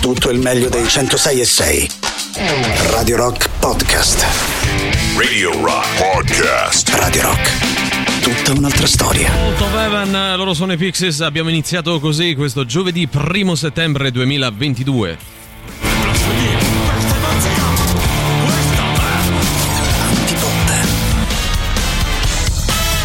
tutto il meglio dei 106 e 6. Radio Rock Podcast. Radio Rock Podcast. Radio Rock. Tutta un'altra storia. Top Evan, loro sono i Pixies. Abbiamo iniziato così questo giovedì 1 settembre 2022.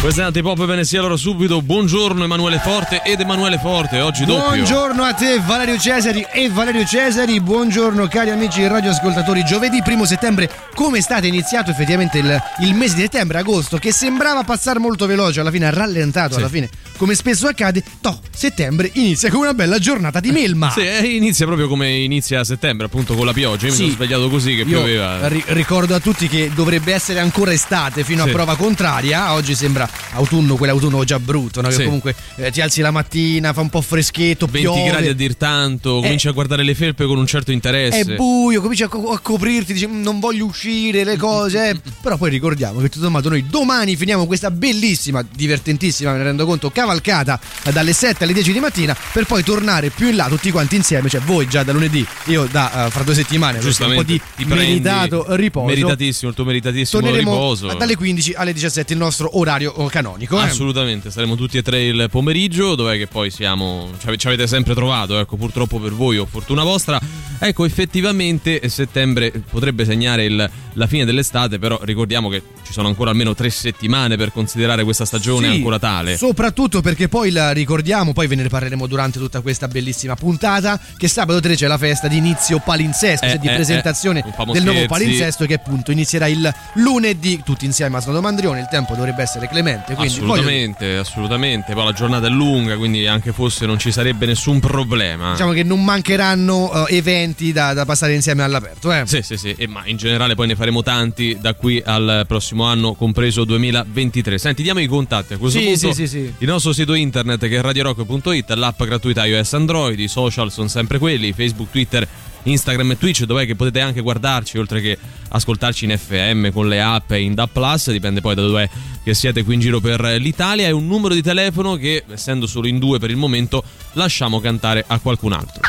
Questa è Antipop bene sia allora subito. Buongiorno Emanuele Forte ed Emanuele Forte, oggi doppio. Buongiorno a te Valerio Cesari e Valerio Cesari, buongiorno cari amici radioascoltatori. Giovedì 1 settembre, come è stato iniziato effettivamente il, il, mese di settembre, agosto, che sembrava passare molto veloce, alla fine ha rallentato, sì. alla fine come spesso accade, to, settembre inizia con una bella giornata di melma. Sì, eh, inizia proprio come inizia settembre, appunto con la pioggia. Io sì. mi sono svegliato così che Io pioveva. Ri- ricordo a tutti che dovrebbe essere ancora estate fino sì. a prova contraria. Oggi sembra autunno, quell'autunno già brutto, no? che comunque eh, ti alzi la mattina, fa un po' freschetto, 20 piove. gradi a dir tanto, cominci a guardare le felpe con un certo interesse. È buio, cominci a, co- a coprirti, dici mm, non voglio uscire, le cose. Eh. Però poi ricordiamo che tutto sommato noi domani finiamo questa bellissima, divertentissima, me ne rendo conto, cavalcata dalle 7 alle 10 di mattina per poi tornare più in là tutti quanti insieme, cioè voi già da lunedì, io da uh, fra due settimane, un po' di meritato riposo. Meritatissimo, il tuo meritatissimo Torneremo riposo. dalle 15 alle 17 il nostro orario canonico. Eh? Assolutamente, saremo tutti e tre il pomeriggio, dov'è che poi siamo, ci avete sempre trovato, ecco, purtroppo per voi o fortuna vostra. Ecco, effettivamente settembre potrebbe segnare il, la fine dell'estate, però ricordiamo che ci sono ancora almeno tre settimane per considerare questa stagione sì, ancora tale. Soprattutto perché poi la ricordiamo, poi ve ne parleremo durante tutta questa bellissima puntata, che sabato 3 c'è la festa di inizio palinsesto, Eh, cioè di eh, presentazione eh, famo del nuovo palinsesto che appunto inizierà il lunedì, tutti insieme a Snodo Mandrione, il tempo dovrebbe essere clemente, quindi voglio- Assolutamente, assolutamente. Poi la giornata è lunga, quindi anche fosse non ci sarebbe nessun problema. diciamo che non mancheranno eh, eventi da, da passare insieme all'aperto, eh. Sì, sì, sì, e ma in generale poi ne faremo tanti da qui al prossimo anno, compreso 2023. Senti, diamo i contatti a questo Sì, punto. sì, sì, sì. Il nostro sito internet che è radiorock.it, l'app gratuita iOS Android, i social sono sempre quelli, Facebook, Twitter, Instagram e Twitch, dov'è che potete anche guardarci, oltre che ascoltarci in FM con le app e in DAP+, dipende poi da dove che siete qui in giro per l'Italia, e un numero di telefono che, essendo solo in due per il momento, lasciamo cantare a qualcun altro.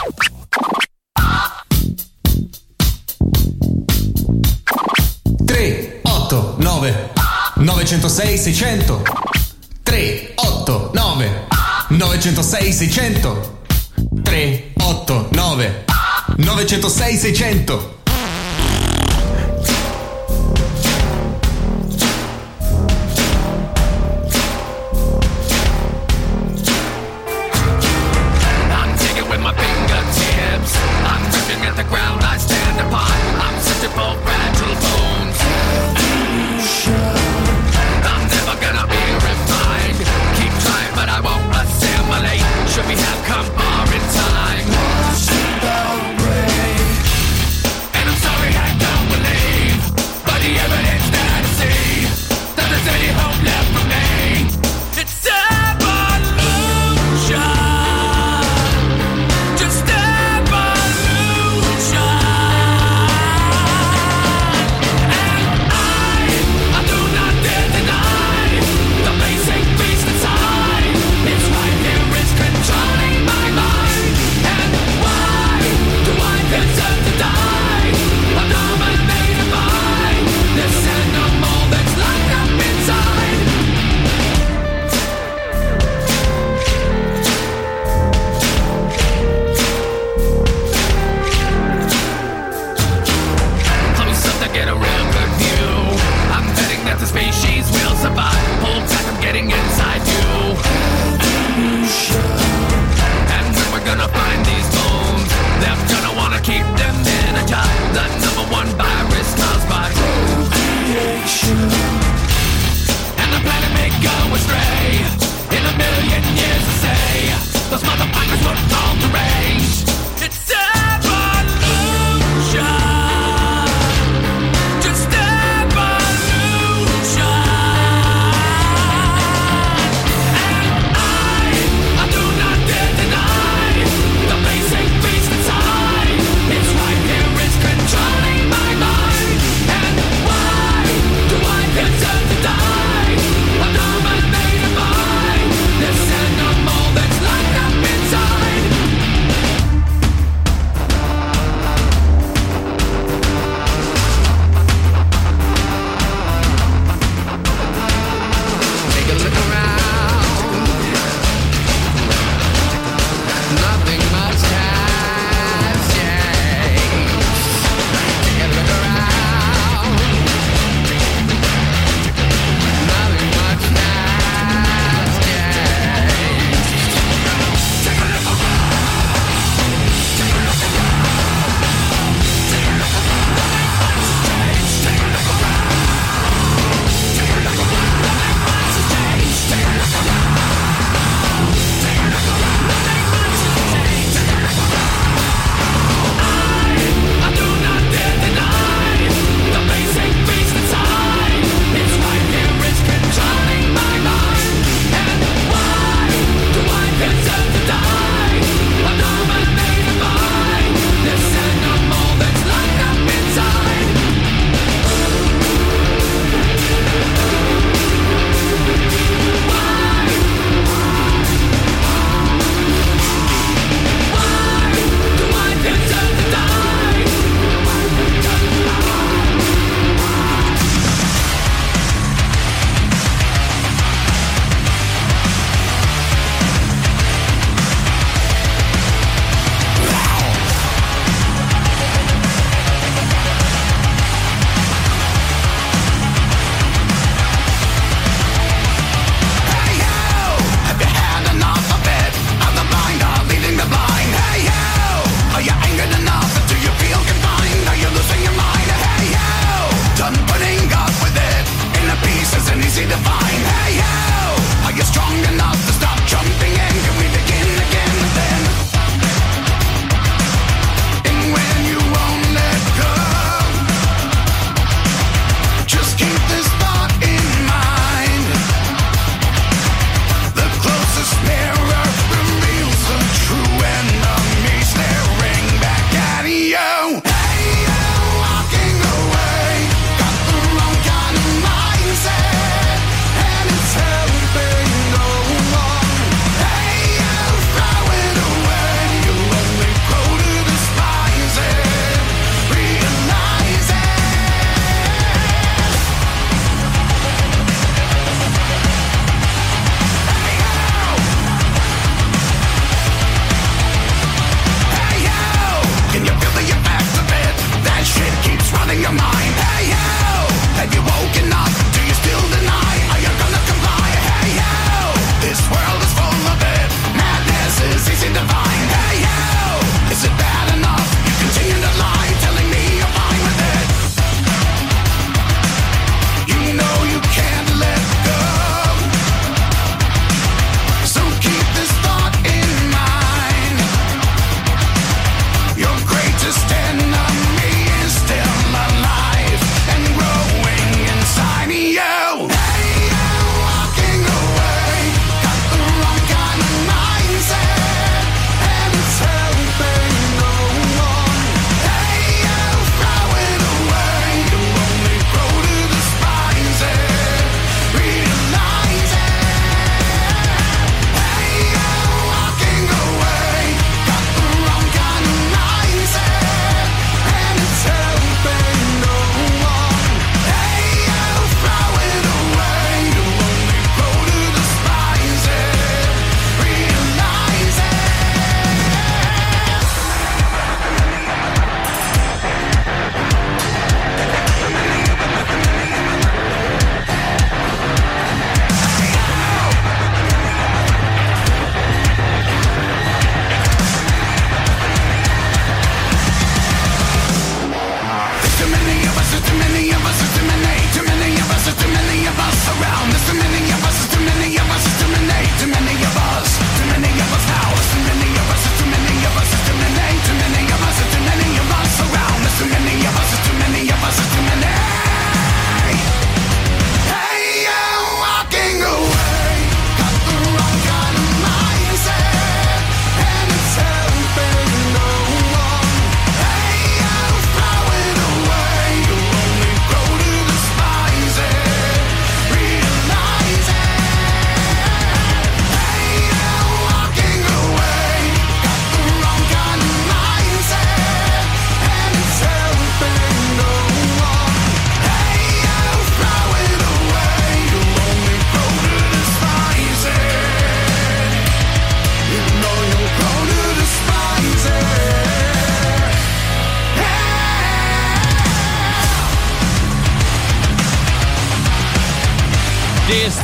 3, 8, 9, 906, 600. 3, 8, 9, 906, 600. 3, 8, 9, 906, 600.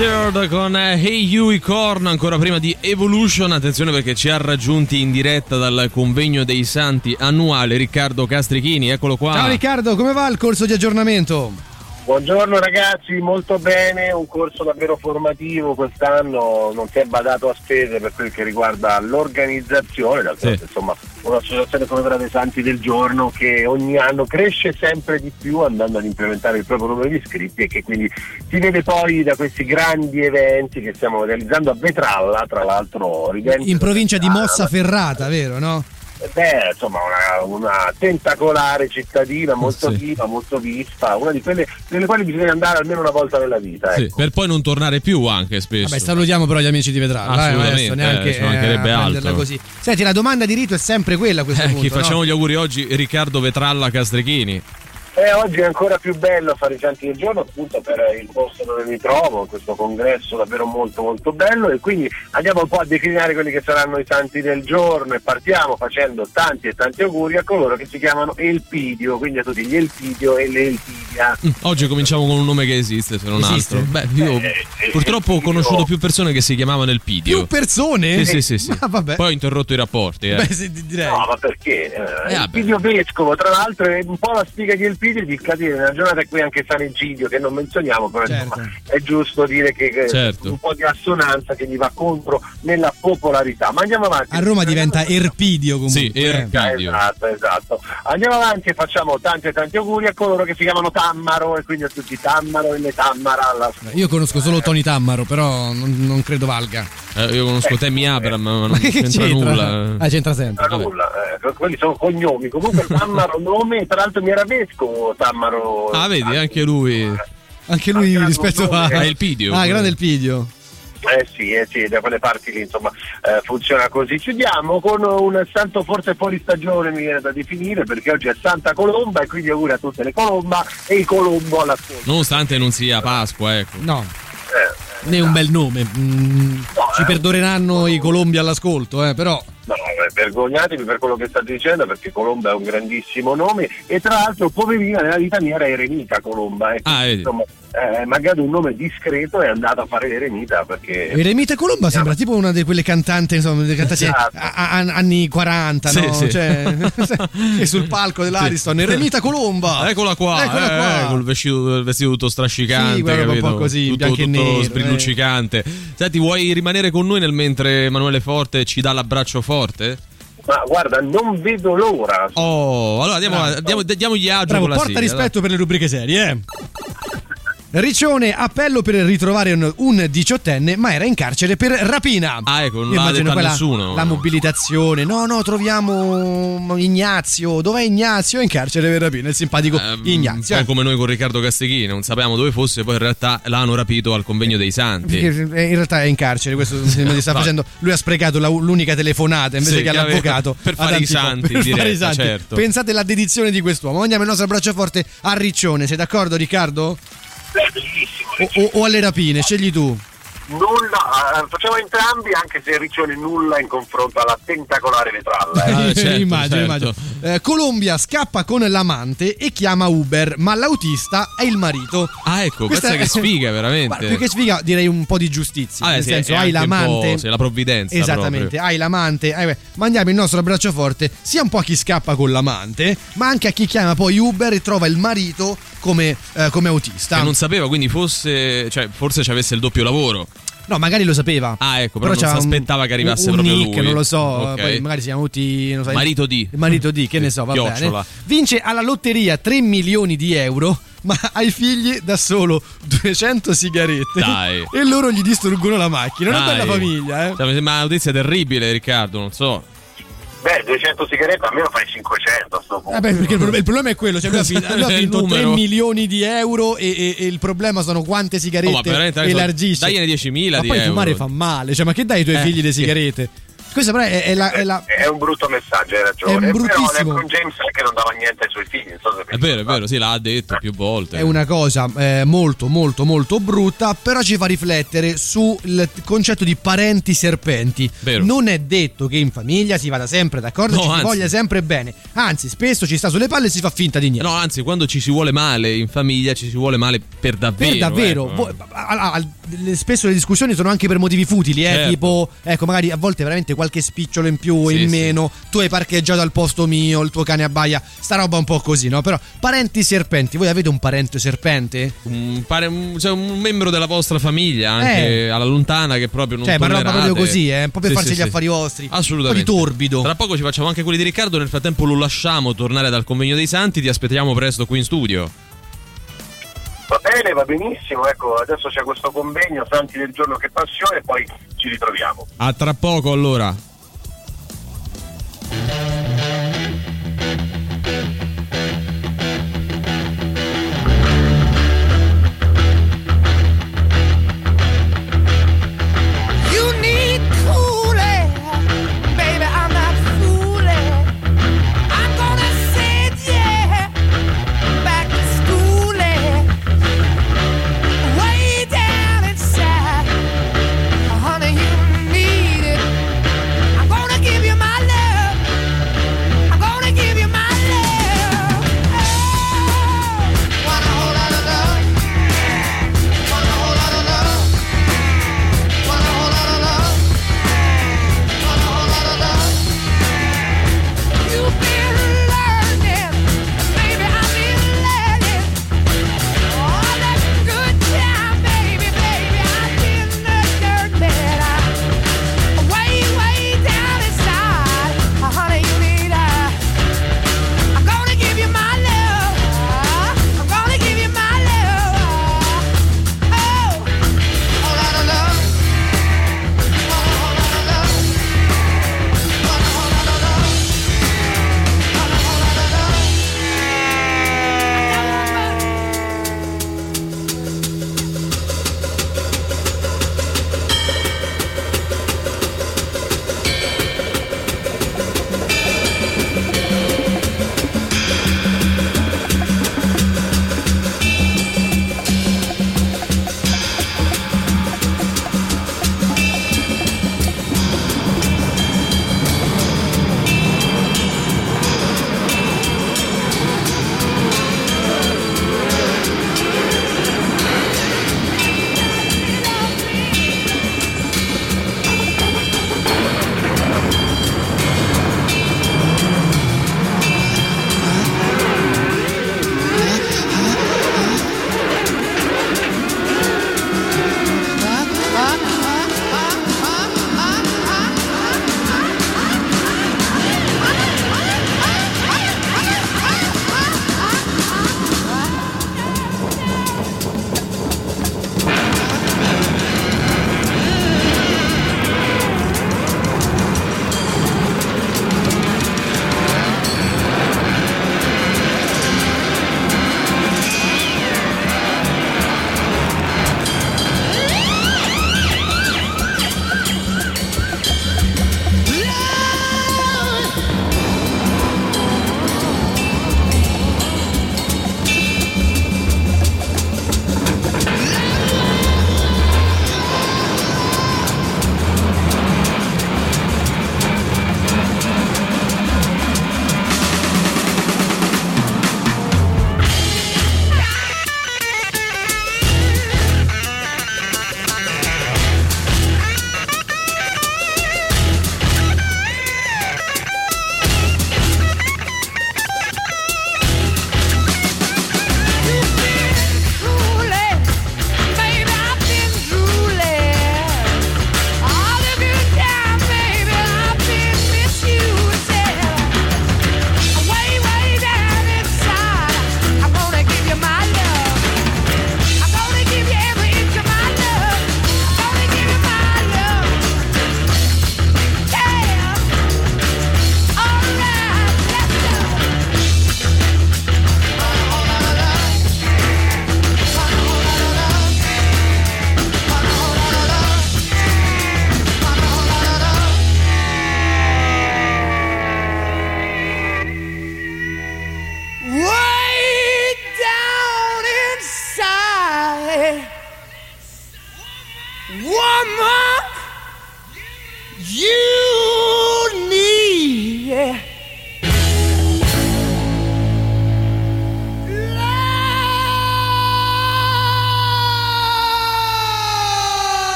Disturbed con eh, Hey You Corn ancora prima di Evolution. Attenzione perché ci ha raggiunti in diretta dal convegno dei santi annuale Riccardo Castrichini. Eccolo qua. Ciao Riccardo, come va il corso di aggiornamento? Buongiorno ragazzi, molto bene, un corso davvero formativo quest'anno, non si è badato a spese per quel che riguarda l'organizzazione, d'altronde Sì. insomma un'associazione come quella dei Santi del Giorno che ogni anno cresce sempre di più andando ad implementare il proprio numero di iscritti e che quindi si vede poi da questi grandi eventi che stiamo realizzando a Vetralla, tra l'altro In provincia di. Mossa Ferrata, vero, no? Beh, insomma, una, una tentacolare cittadina molto Sì. viva, molto vista, una di quelle nelle quali bisogna andare almeno una volta nella vita. Sì, Ecco. per poi non tornare più anche spesso Vabbè, salutiamo però gli amici di Vetralla. eh, Assolutamente, adesso neanche eh, ci mancherebbe prenderla altro. così. Senti, la domanda di rito è sempre quella a questo Eh, punto. chi facciamo no? gli auguri oggi Riccardo Vetralla Castrichini E oggi è ancora più bello fare i Santi del Giorno appunto per il posto dove mi trovo, questo congresso davvero molto molto bello e quindi andiamo un po' a declinare quelli che saranno i Santi del Giorno e partiamo facendo tanti e tanti auguri a coloro che si chiamano Elpidio, quindi a tutti gli Elpidio e le Elpidia. Mm, Oggi cominciamo con un nome che esiste se non Esiste? altro Beh, io Eh, eh, purtroppo ho Elpidio. conosciuto più persone che si chiamavano Elpidio Più persone? Sì sì sì, sì. Ah, vabbè. Poi ho interrotto i rapporti eh. Beh, sì, di- direi. No, ma perché? Eh, vabbè. Elpidio Vescovo, tra l'altro, è un po' la spiga di Elpidio di cadere nella giornata cui anche San Egidio, che non menzioniamo, però Certo. insomma, è giusto dire che Certo. un po' di assonanza che gli va contro nella popolarità. Ma andiamo avanti. A Roma diventa Erpidio comunque. Sì, eh. Erpidio. Esatto, esatto. Andiamo avanti e facciamo tanti e tanti auguri a coloro che si chiamano Tammaro e quindi a tutti Tammaro e le Tammara alla Io conosco solo Tony Tammaro, però non, non credo valga. Eh, io conosco Temi Abram ma non che c'entra nulla Ah, c'entra sempre. Ah, nulla, eh, quelli sono cognomi. Comunque Tammaro nome, tra l'altro mi era vescovo Tammaro. Ah vedi anche lui Anche lui Anche rispetto a. nome. Ah, Elpidio. Ah, grande Elpidio. Eh sì, eh sì, da quelle parti lì insomma eh, funziona così. Chiudiamo con un santo forse fuori stagione mi viene da definire perché oggi è Santa Colomba e quindi auguri a tutte le Colomba e i Colombo all'ascolto. Nonostante non sia Pasqua ecco No, Eh, né un bel nome. Mm, No, ci eh. perdoneranno i colombi all'ascolto, eh, però. No, eh, vergognatevi per quello che state dicendo perché Colomba è un grandissimo nome e tra l'altro poverina nella vita mia era Eremita Colomba. Ecco, Ah, vedi. insomma, eh, magari un nome discreto è andato a fare Eremita perché... Eremita Colomba sembra tipo una di quelle cantanti, insomma, delle cantanti Esatto. a- a- anni 40, Sì, no? sì. Cioè, e sul palco dell'Ariston, Eremita Colomba. Eccola qua, Eccola eh, qua. col vestito, il vestito tutto strascicante, Sì, un po' così, tutto, bianco e tutto nero, eh. sbrilluccicante. Senti, vuoi rimanere con noi nel mentre Emanuele Forte ci dà l'abbraccio forte? Ma guarda, non vedo l'ora. Oh, allora diamo, Bravo. diamo, diamogli agio Bravo, con la porta sigla, rispetto per le rubriche serie, eh. Riccione, appello per ritrovare un, un diciottenne, ma era in carcere per rapina. Ah, ecco, non Io l'ha detto quella- nessuno. La mobilitazione. No, no, troviamo Ignazio. Dov'è Ignazio? È in carcere per rapina. Il simpatico. Ehm, Ignazio. Un eh. po' come noi con Riccardo Castichini, non sapevamo dove fosse, poi in realtà l'hanno rapito al convegno dei santi. Perché in realtà è in carcere, questo mi sta facendo. Lui ha sprecato la- l'unica telefonata invece Sì, che all'avvocato. per fare i santi per in fare i diretta, santi. certo. Pensate alla dedizione di quest'uomo. Mandiamo il nostro abbraccio forte a Riccione. Sei d'accordo, Riccardo? Bellissimo. O, o- o alle rapine? Scegli tu. Nulla, eh, facciamo entrambi anche se Riccione nulla in confronto alla tentacolare vetralla. eh. Ah, certo, immagino, certo. immagino. Eh, Colombia scappa con l'amante e chiama Uber, ma l'autista è il marito. Ah, ecco, questa, che sfiga, veramente. Guarda, più che sfiga, direi un po' di giustizia. Ah, eh, nel sì, senso, è hai l'amante. po', sì, la provvidenza Esattamente, proprio. hai l'amante. eh, beh, mandiamo il nostro abbraccio forte sia un po' a chi scappa con l'amante, ma anche a chi chiama poi Uber e trova il marito come, eh, come autista. Che non sapeva, quindi fosse, cioè, forse ci avesse il doppio lavoro. No, magari lo sapeva. Ah, ecco, però, non c'ha si un- aspettava che arrivasse un proprio nick, lui. non lo so, Ok. poi magari si chiama tutti, non so, Marito di. marito di, che ne so, va Chiocciola. bene. Vince alla lotteria 3 milioni di euro, ma ai figli da solo 200 sigarette. Dai. E loro gli distruggono la macchina. Una Dai. bella famiglia, eh. Cioè, mi sembra una notizia terribile, Riccardo, non so. Beh, 200 sigarette almeno fai 500 a sto punto. Eh beh, perché il problema, il problema è quello, cioè lui ha lui ha Il finto 3 numero. milioni di euro e, e- e il problema sono quante Oh, ma sigarette elargisce. dagliene 10.000 Ma di poi euro. fumare fa male, cioè ma che dai ai tuoi Eh, figli le sigarette? Questo però è, è la, è la- È un brutto messaggio, hai ragione. È un Però bruttissimo. LeBron James è che non dava niente ai suoi figli. Non so se È vero, è vero, sì, l'ha detto più volte. è una cosa eh, molto molto molto brutta, però ci fa riflettere sul concetto di parenti serpenti. Vero. Non è detto che in famiglia si vada sempre d'accordo, No, ci si anzi. voglia sempre bene. Anzi, spesso ci sta sulle palle e si fa finta di niente. No, anzi, quando ci si vuole male in famiglia, ci si vuole male per davvero. Per davvero, ecco. voi- le- spesso le discussioni sono anche per motivi futili, eh, Certo. tipo, ecco, magari a volte veramente qualche spicciolo in più o Sì, in sì. meno, tu hai parcheggiato al posto mio, il tuo cane abbaia, sta roba un po' così, no? Però parenti serpenti, voi avete un parente serpente? Un, pare, un, cioè un membro della vostra famiglia, anche alla lontana, che proprio non Cioè, ma roba tollerate. proprio così, eh, per Sì, farsi sì, gli sì. affari vostri. Assolutamente. Un po' di torbido. Tra poco ci facciamo anche quelli di Riccardo. Nel frattempo lo lasciamo tornare dal convegno dei santi. Ti aspettiamo presto qui in studio. Va bene, va benissimo, ecco, adesso c'è questo convegno, Santi del giorno che passione, e poi ci ritroviamo. A tra poco allora.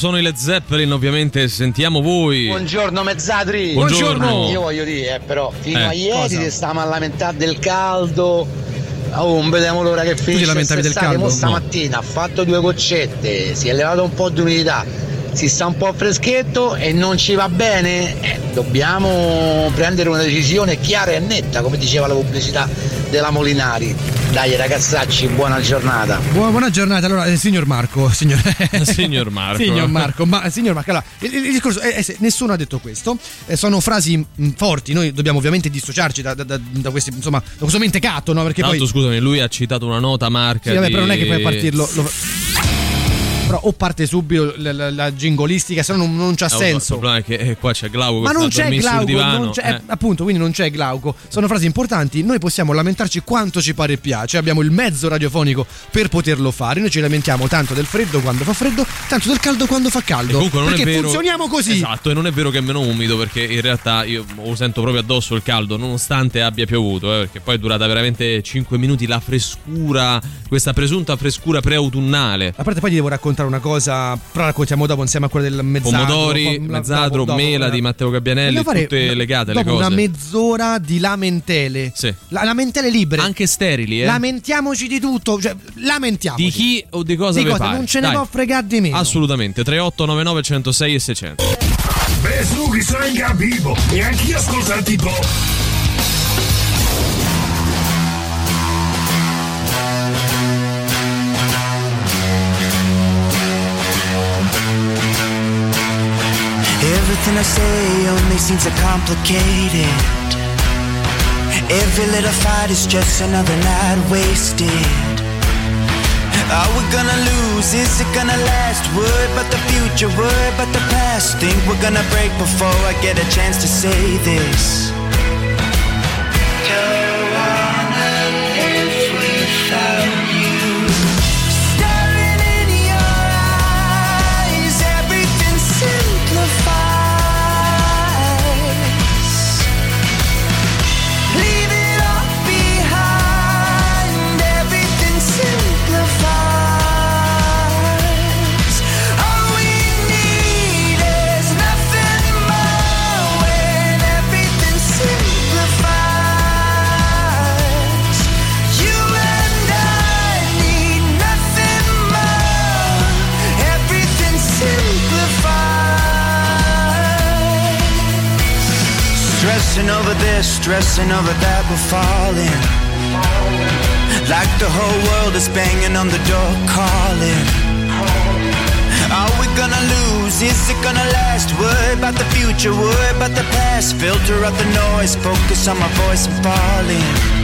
Sono i Led Zeppelin, ovviamente sentiamo voi. Buongiorno mezzadri. Buongiorno. Io voglio dire, eh, però, fino Eh, a ieri cosa? ti stavamo a lamentare del caldo. Oh, non vediamo l'ora che finisce. lamentavi del caldo? Stamattina ha fatto due goccette, si è levato un po' di umidità, si sta un po' freschetto e non ci va bene. Eh, dobbiamo prendere una decisione chiara e netta, come diceva la pubblicità della Molinari. Dai ragazzacci, buona giornata. Buona, buona giornata, allora, eh, signor Marco, signor, Signor Marco. signor Marco, ma, signor Marco, allora, il, il discorso è, è se nessuno ha detto questo, eh, sono frasi mh, forti, noi dobbiamo ovviamente dissociarci da, da- da- da questi, insomma, da questo mentecato, no? Perché Tra poi... scusami, lui ha citato una nota marca. Sì, vabbè, di- però non è che puoi partirlo. lo- Però o parte subito la, la, la jingolistica, se no non, non c'ha Il senso. problema è che eh, qua c'è Glauco. Ma che non c'è Glauco, divano. non c'è- eh. appunto, quindi non c'è Glauco. Sono frasi importanti. Noi possiamo lamentarci quanto ci pare e piace. Abbiamo il mezzo radiofonico per poterlo fare. Noi ci lamentiamo tanto del freddo quando fa freddo, tanto del caldo quando fa E caldo. comunque non perché è vero. funzioniamo così. Esatto, e non è vero che è meno umido perché in realtà io lo sento proprio addosso il caldo, nonostante abbia piovuto, eh, perché poi è durata veramente 5 minuti la frescura, questa presunta frescura preautunnale. A parte poi ti devo raccontare una cosa, però raccontiamo dopo insieme a quella del mezzadro. Pomodori, Pom- mezzadro, dopo- dopo, mela eh. di Matteo Gabbianelli, tutte una- legate le dopo cose. una mezz'ora di lamentele. Sì. La- lamentele libere. Anche sterili, eh? Lamentiamoci di tutto, cioè lamentiamoci. Di chi o di cosa Di cosa, pare. non ce ne Dai. può fregare di meno. Assolutamente, 3899 106 e 600. Beh, su, che sono in capivo e anch'io ascolto il Everything I say only seems so complicated. Every little fight is just another night wasted. Are we gonna lose? Is it gonna last? Worry about the future, worry about the past. Think we're gonna break before I get a chance to say this. Stressing over this, stressing over that, we're falling. Like the whole world is banging on the door, calling. Are we gonna lose? Is it gonna last? Worry about the future, worry about the past. Filter out the noise, focus on my voice, I'm falling.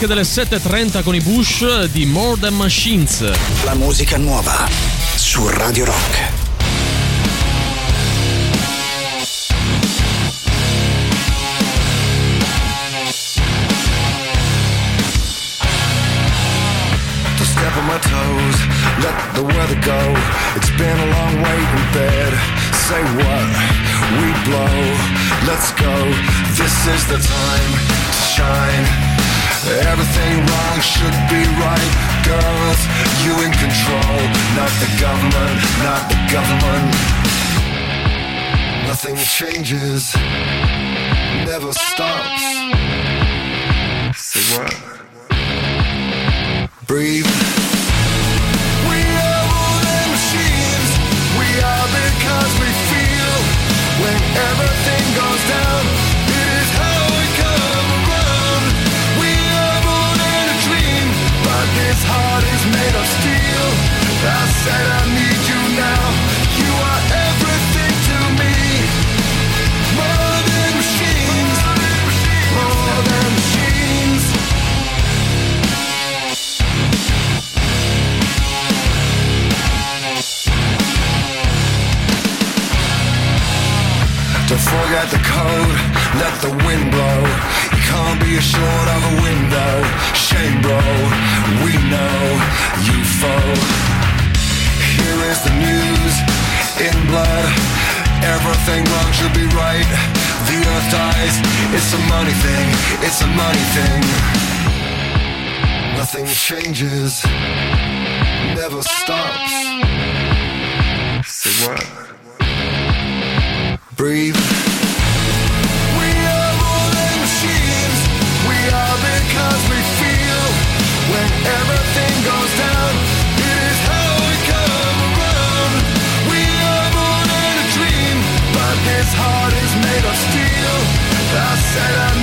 Break delle 7.30 con i Bush di More Than Machines. La musica nuova su Radio Rock. to step on my toes, let the weather go. It's been a long wait in bed. Say what? We blow. Let's go. This is the time to shine. Everything wrong should be right. Girls, you in control. Not the government, not the government. Nothing changes, never stops. Say what? breathe. We are than machines. We are because we feel when everything goes down. Don't forget the code, let the wind blow. You can't of a window. Shame, bro, we know you foe. Here is the news in blood. Everything wrong should be right. The earth dies, it's a money thing, it's a money thing. Nothing changes, never stops. Say what? I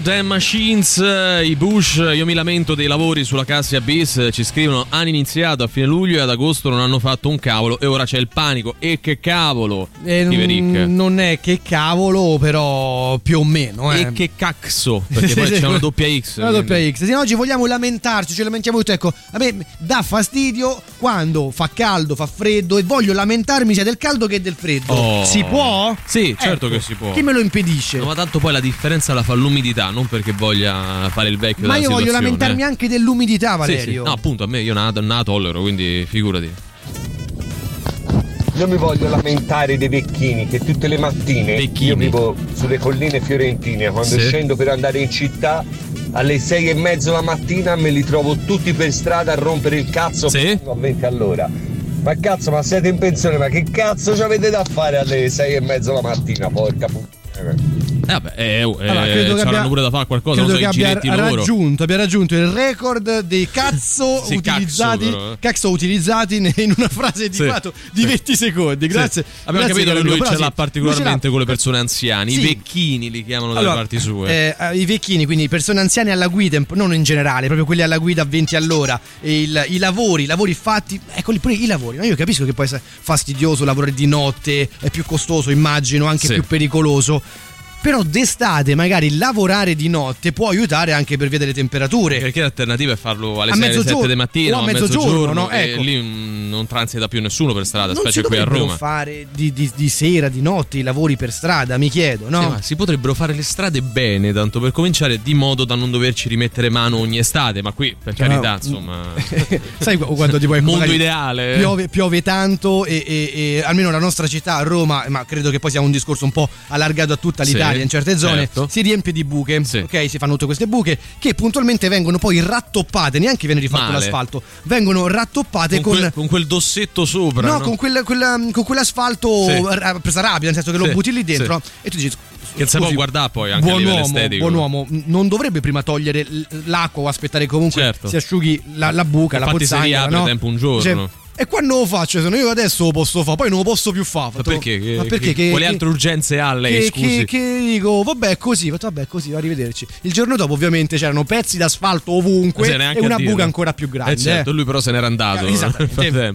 More Than Machines, eh, i Bush, io mi lamento dei lavori sulla Cassia Bis, eh, ci scrivono hanno iniziato a fine luglio e ad agosto non hanno fatto un cavolo e ora c'è il panico. E che cavolo, Eh, n- non è che cavolo, però più o meno. Eh. E che cazzo, perché poi c'è una doppia X. Una doppia X. Se no, oggi vogliamo lamentarci, ci lamentiamo tutto. Ecco, a me dà fastidio quando fa caldo, fa freddo e voglio lamentarmi sia del caldo che del freddo. Oh. Si può? Sì, certo Ecco, che si può. Chi me lo impedisce? No, ma tanto poi la differenza la fa l'umidità, non perché voglia fare il vecchio Ma io voglio situazione, lamentarmi eh. anche dell'umidità, Sì, Valerio. sì. No, appunto, a me io non la tollero, quindi figurati. Io mi voglio lamentare dei vecchini che tutte le mattine io vivo sulle colline fiorentine, quando Sì. scendo per andare in città alle sei e mezzo la mattina me li trovo tutti per strada a rompere il cazzo a 20 all'ora. Ma cazzo, ma siete in pensione, ma che cazzo ci avete da fare alle sei e mezzo la mattina, porca puttana? Eh, vabbè, eh, eh, Allora, credo che c'hanno abbia- pure da fare qualcosa, credo so, che abbia raggiunto, abbia raggiunto il record dei cazzo Sì, utilizzati, cazzo, però, eh. cazzo utilizzati in una frase di Sì, fatto di sì. 20 secondi. Grazie. Abbiamo grazie, capito che lui ce l'ha particolarmente lui ce l'ha. con le persone anziane. I vecchini li chiamano dalle Allora, parti sue. eh, eh, I vecchini, quindi persone anziane alla guida, non in generale, proprio quelli alla guida a 20 all'ora. Il- I lavori, i lavori fatti, eccoli pure i lavori. No? Io capisco che può essere fastidioso lavorare di notte, è più costoso, immagino, anche più pericoloso. Però d'estate magari lavorare di notte può aiutare anche per via delle temperature. Perché l'alternativa è farlo alle A 6 alle mezzogiorno, 7 di mattina o a o mezzogiorno, no? Ecco. lì mm, non transita più nessuno per strada, Non specie qui a Roma. fare di, di- di sera, di notte i lavori per strada, mi chiedo, no? Sì, ma si potrebbero fare le strade bene, tanto per cominciare, di modo da non doverci rimettere mano ogni estate. Ma qui, per Cioè, carità, no, insomma. Sai qu- quando tipo ecco, Mondo ideale. Piove, piove tanto e, e- e almeno la nostra città a Roma, ma credo che poi sia un discorso un po' allargato a tutta Sì, l'Italia in certe zone, certo. si riempie di buche, ok? Si fanno tutte queste buche che puntualmente vengono poi rattoppate, neanche viene rifatto Male. l'asfalto, vengono rattoppate Con, con... quel, con quel dossetto sopra. No, no? con, quel- quella- con quell'asfalto Sì. presa rapida, nel senso che lo Sì, butti lì dentro sì. e tu dici Che può scusi, guardare poi anche buon uomo, estetico. buon uomo, non dovrebbe prima togliere l'acqua o aspettare comunque Certo. si asciughi la, la buca, la Infatti se pozzanghera, riapre no? tempo un giorno. Dice, e quando lo faccio? Se no io adesso lo posso fare, poi non lo posso più fare. Ma perché? Che- Ma perché? che- Che- quali che- altre urgenze ha lei? che, scusi. che, dico, vabbè, così, detto, vabbè, così, arrivederci. Il giorno dopo, ovviamente, c'erano pezzi d'asfalto ovunque e una buca ancora più grande. Eh certo, eh. lui però se n'era andato Eh,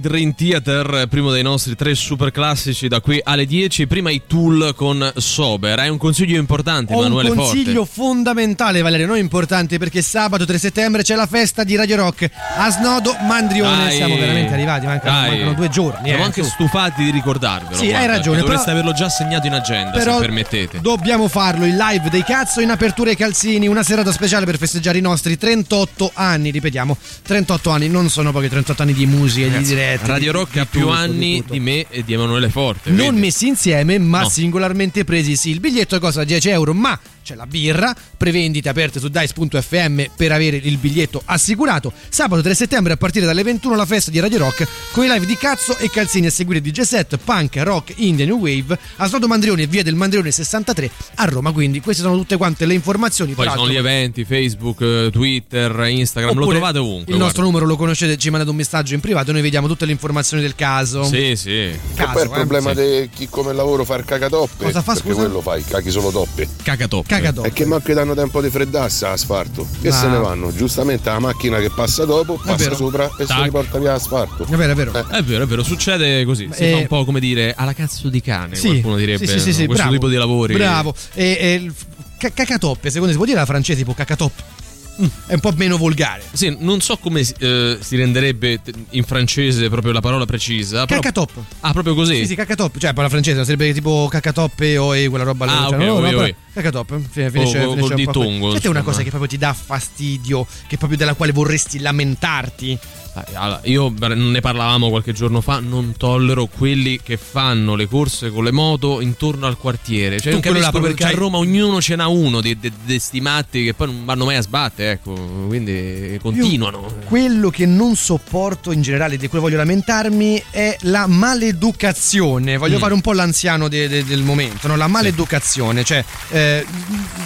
Dream Theater, primo dei nostri tre super classici da qui alle 10. Prima i Tool con Sober. Hai un consiglio importante, Ho un Emanuele consiglio Forte. fondamentale, Valerio, non importante perché sabato 3 settembre c'è la festa di Radio Rock a Snodo Mandrione. Dai. Siamo veramente arrivati, mancano, mancano due giorni. Siamo eh, anche su. stufati di ricordarvelo. Sì, hai guarda, ragione, che Dovreste averlo già segnato in agenda, Però se permettete. dobbiamo farlo il live dei cazzo in apertura ai calzini, una serata speciale per festeggiare i nostri 38 anni, ripetiamo, 38 anni, non sono pochi 38 anni di musica, di Ragazzi, dirette. Radio di- Rock ha più tutto, anni di di, me e di Emanuele Forte. Non vedi? messi insieme, ma No. singolarmente presi. Sì, il biglietto costa 10 euro, ma c'è la birra, prevendite aperte su dice.fm per avere il biglietto assicurato. Sabato 3 settembre a partire dalle 21 la festa di Radio Rock con i live di cazzo e calzini a seguire DJ set, punk, rock, indie, new wave a Snodo Mandrione, via del Mandrione 63 a Roma. Quindi queste sono tutte quante le informazioni. Poi sono gli eventi, Facebook, eh, Twitter, Instagram, lo Oppure trovate ovunque. Il nostro numero lo conoscete, ci mandate un messaggio in privato, noi vediamo tutte le informazioni del caso. Sì, sì. E Caso, poi il eh. problema Sì. di chi come lavoro fa il cacatoppe. Cosa fa, perché scusa? quello fai, cachi solo toppe. Cacatoppe. Cacatoppe. E che manco danno tempo di freddassa l'asfalto. Che Ma- se ne vanno? Giustamente la macchina che passa dopo passa sopra e Tac. si riporta via l'asfalto. È vero, è vero. È vero, è vero, succede così. Si Eh, fa un po' come dire alla cazzo di cane, qualcuno direbbe. Sì, sì, sì, sì, questo bravo, tipo di lavori. Bravo. E, e cacatoppe, secondo me si può dire alla francese tipo cacatoppe? Mm, È un po' meno volgare. Sì, non so come si- eh, si renderebbe in francese proprio la parola precisa. però- Cacatop. Ah, proprio così? Sì, sì, cacatop. Cioè, poi la francese sarebbe tipo cacatoppe o e quella roba lì. Ah, cioè, ok, no, ok, no, ok. però- Cacatop. Finisce, col finisce un po' qui. C'è una cosa che proprio ti dà fastidio, che proprio della quale vorresti lamentarti. Dai, allora, io ne parlavamo qualche giorno fa, non tollero quelli che fanno le corse con le moto intorno al quartiere. Cioè, Tu non capisco perché a Roma ognuno ce n'ha uno di questi matti che poi non vanno mai a sbattere, ecco. Quindi continuano. Quello che non sopporto in generale, di cui voglio lamentarmi, è la maleducazione. Voglio Mm. fare un po' l'anziano de- de- del momento, no? La maleducazione. Cioè, eh,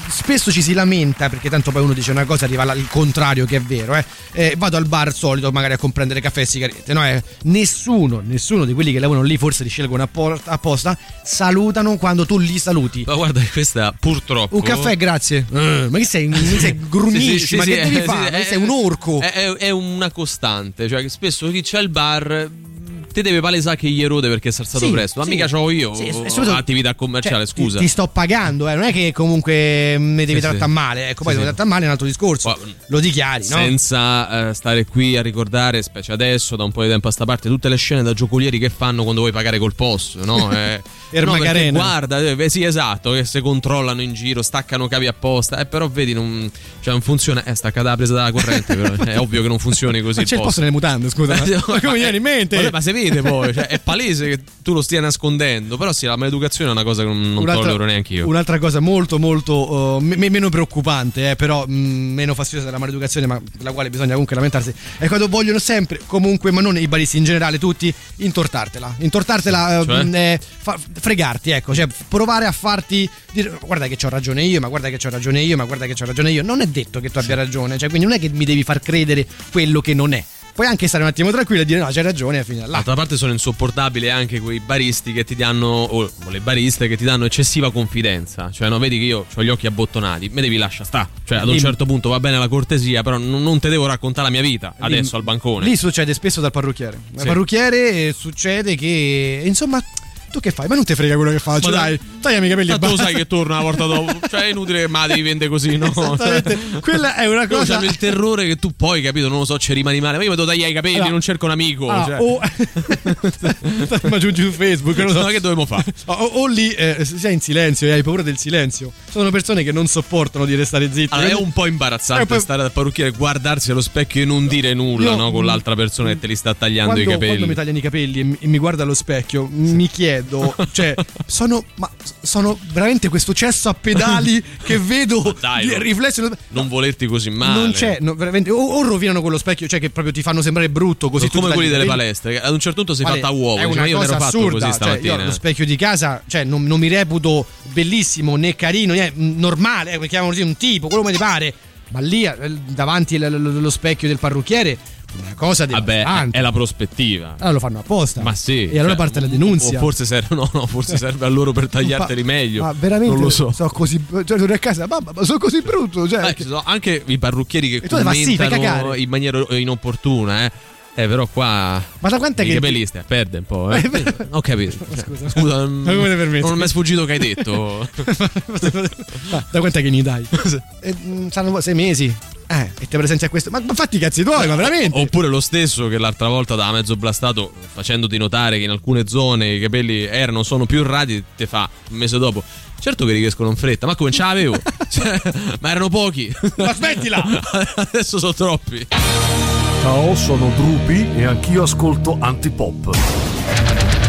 spesso ci si lamenta perché tanto poi uno dice una cosa, arriva il contrario che è vero. Eh. Eh, vado al bar solito magari a comprendere caffè e sigarette. No? Eh, nessuno, nessuno di quelli che lavorano lì forse li scelgono appo- apposta, salutano quando tu li saluti. Ma guarda, questa purtroppo. Un caffè, grazie. Eh, ma che sei? Sei grugnisci? Sì, sì, ma sì, che devi eh, fare? sei un orco. È, è- è una costante, cioè che spesso chi c'è al bar ti deve palesare che gli erode perché sei alzato Sì, presto. Ma sì. mica c'ho io Sì, soprattutto- attività commerciale, Cioè, ti- scusa. Ti, sto pagando, eh. non è che comunque mi devi trattare male. Ecco, poi Sì, devi sì. trattare male è un altro discorso. Lo dichiari, no? Senza eh, stare qui a ricordare, specie adesso, da un po' di tempo a sta parte, tutte le scene da giocolieri che fanno quando vuoi pagare col posto, no? Eh, no, Macarena. guarda, eh, sì, esatto, che se controllano in giro, staccano cavi apposta, eh, però vedi, non, cioè, non funziona. Eh, staccata la presa dalla corrente, però è ovvio che non funzioni così. Ma c'è il posto nelle mutande, scusa. Eh, ma come eh, viene in mente? vabbè, ma si vede poi, cioè, è palese che tu lo stia nascondendo. Però sì, la maleducazione è una cosa che non, non tollero neanche io. Un'altra cosa molto molto uh, me- meno preoccupante, eh, però mh, meno fastidiosa della maleducazione, ma della quale bisogna comunque lamentarsi, è quando vogliono sempre, comunque, ma non i baristi in generale, tutti, intortartela. Intortartela, uh, Cioè? mh, eh, fa- fregarti, ecco, cioè provare a farti dire guarda che c'ho ragione io, ma guarda che c'ho ragione io, ma guarda che c'ho ragione io. Non è detto che tu abbia ragione, cioè quindi non è che mi devi far credere quello che non è. Puoi anche stare un attimo tranquillo e dire no, c'hai ragione e finire là. D'altra parte sono insopportabili anche quei baristi che ti danno, o le bariste che ti danno eccessiva confidenza. Cioè, no, vedi che io ho gli occhi abbottonati, me devi lasciare sta. Cioè, ad un Lì- certo punto va bene la cortesia, però non, te devo raccontare la mia vita Lì- adesso al bancone. Lì succede spesso dal parrucchiere. Al Sì. parrucchiere eh, succede che, insomma, tu che fai? Ma non ti frega quello che faccio, Ma dai. Tagliami i capelli e Tanto lo basta. sai che torna una volta dopo. Cioè, è inutile che me la devi vendere così, no? Esattamente. Quella è una cosa. hanno il terrore che tu poi, capito, non lo so, ci rimani male. Ma io mi devo tagliare i capelli, Allora- non cerco un amico. Ah, cioè. o ma aggiungi su Facebook, non so. Ma che dovremmo fare? O, o lì eh, sei in silenzio e hai paura del silenzio. Sono persone che non sopportano di restare zitti. Allora, è un po' imbarazzante Eh, poi- stare dal parrucchiere, guardarsi allo specchio e non dire nulla, Io- no? Con l'altra persona che te li sta tagliando quando, i capelli. quando mi tagliano i capelli e mi, e mi guardo allo specchio, mi chiedo, cioè, sono, ma sono veramente questo cesso a pedali che vedo dai, di- no. riflesso. Non volerti così male. Non c'è, no, veramente. O, o rovinano quello specchio, cioè che proprio ti fanno sembrare brutto così. come quelli delle palestre. Ad un certo punto sei Vale, fatta a uovo. È dici, una ma io cosa ero fatto assurda. così cioè, io stamattina. lo specchio di casa, cioè, non, non mi reputo bellissimo né carino, né normale, eh, come chiamano così, un tipo, quello come ti pare. Ma lì eh, davanti lo specchio del parrucchiere, una cosa Vabbè, è la prospettiva. Allora lo fanno apposta. Ma sì. E allora cioè, parte la denunzia. O forse serve, no, no, forse serve a loro per tagliarteli Ma- meglio. Ma veramente Non lo so. sono così. Cioè, torni a casa, mamma, ma sono così brutto. Cioè, Eh, ci sono anche i parrucchieri che E sì, commentano cagare. in maniera inopportuna, eh. Eh, però qua. Ma da quant'è che- capellisti eh, perde un po'. Eh. Ho capito. Scusa. Scusa, non, Ma come ti permetti? non mi è sfuggito che hai detto. Ma da quant'è che ne dai? Eh, mm, saranno sei mesi. Eh, e ti presenti a questo. Ma, ma fatti i cazzi tuoi, ma veramente? Oppure lo stesso che l'altra volta da mezzo blastato, facendoti notare che in alcune zone i capelli erano, sono più radi, te fa un mese dopo. Certo che richescono in fretta, ma come ce l'avevo? Cioè, ma erano pochi. Ma smettila! Adesso sono troppi. Ciao, sono Drupi e anch'io ascolto Antipop.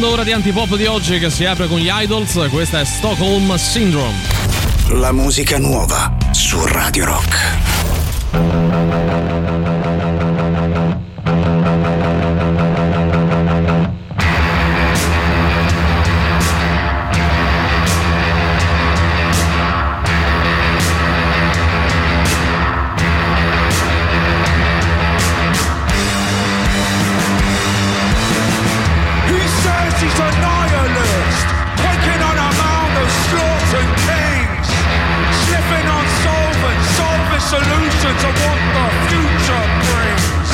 Seconda ora di antipop di oggi che si apre con gli Idols, questa è Stockholm Syndrome. La musica nuova su Radio Rock. Solving solutions of what the future brings.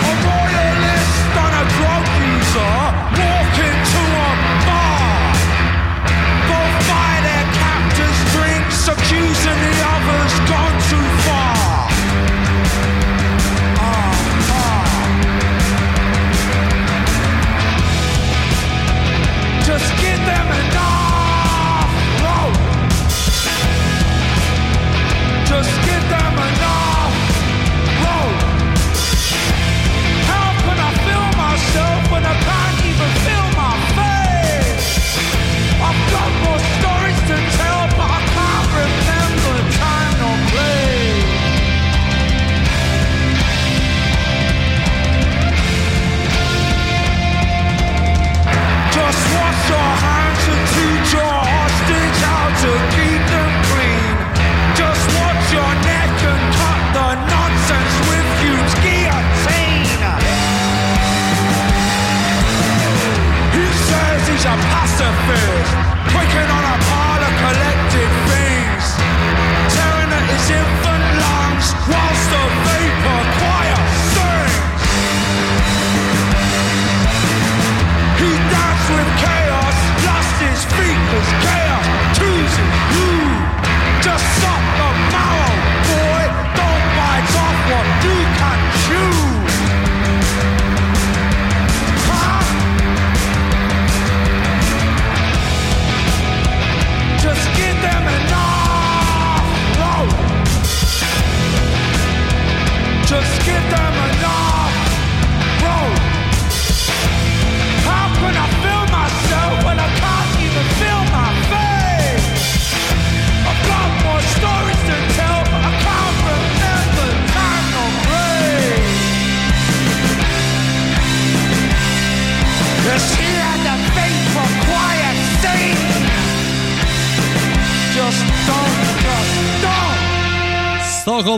A royalist and a drug user walk into a bar. Both buy their captors drinks, accusing the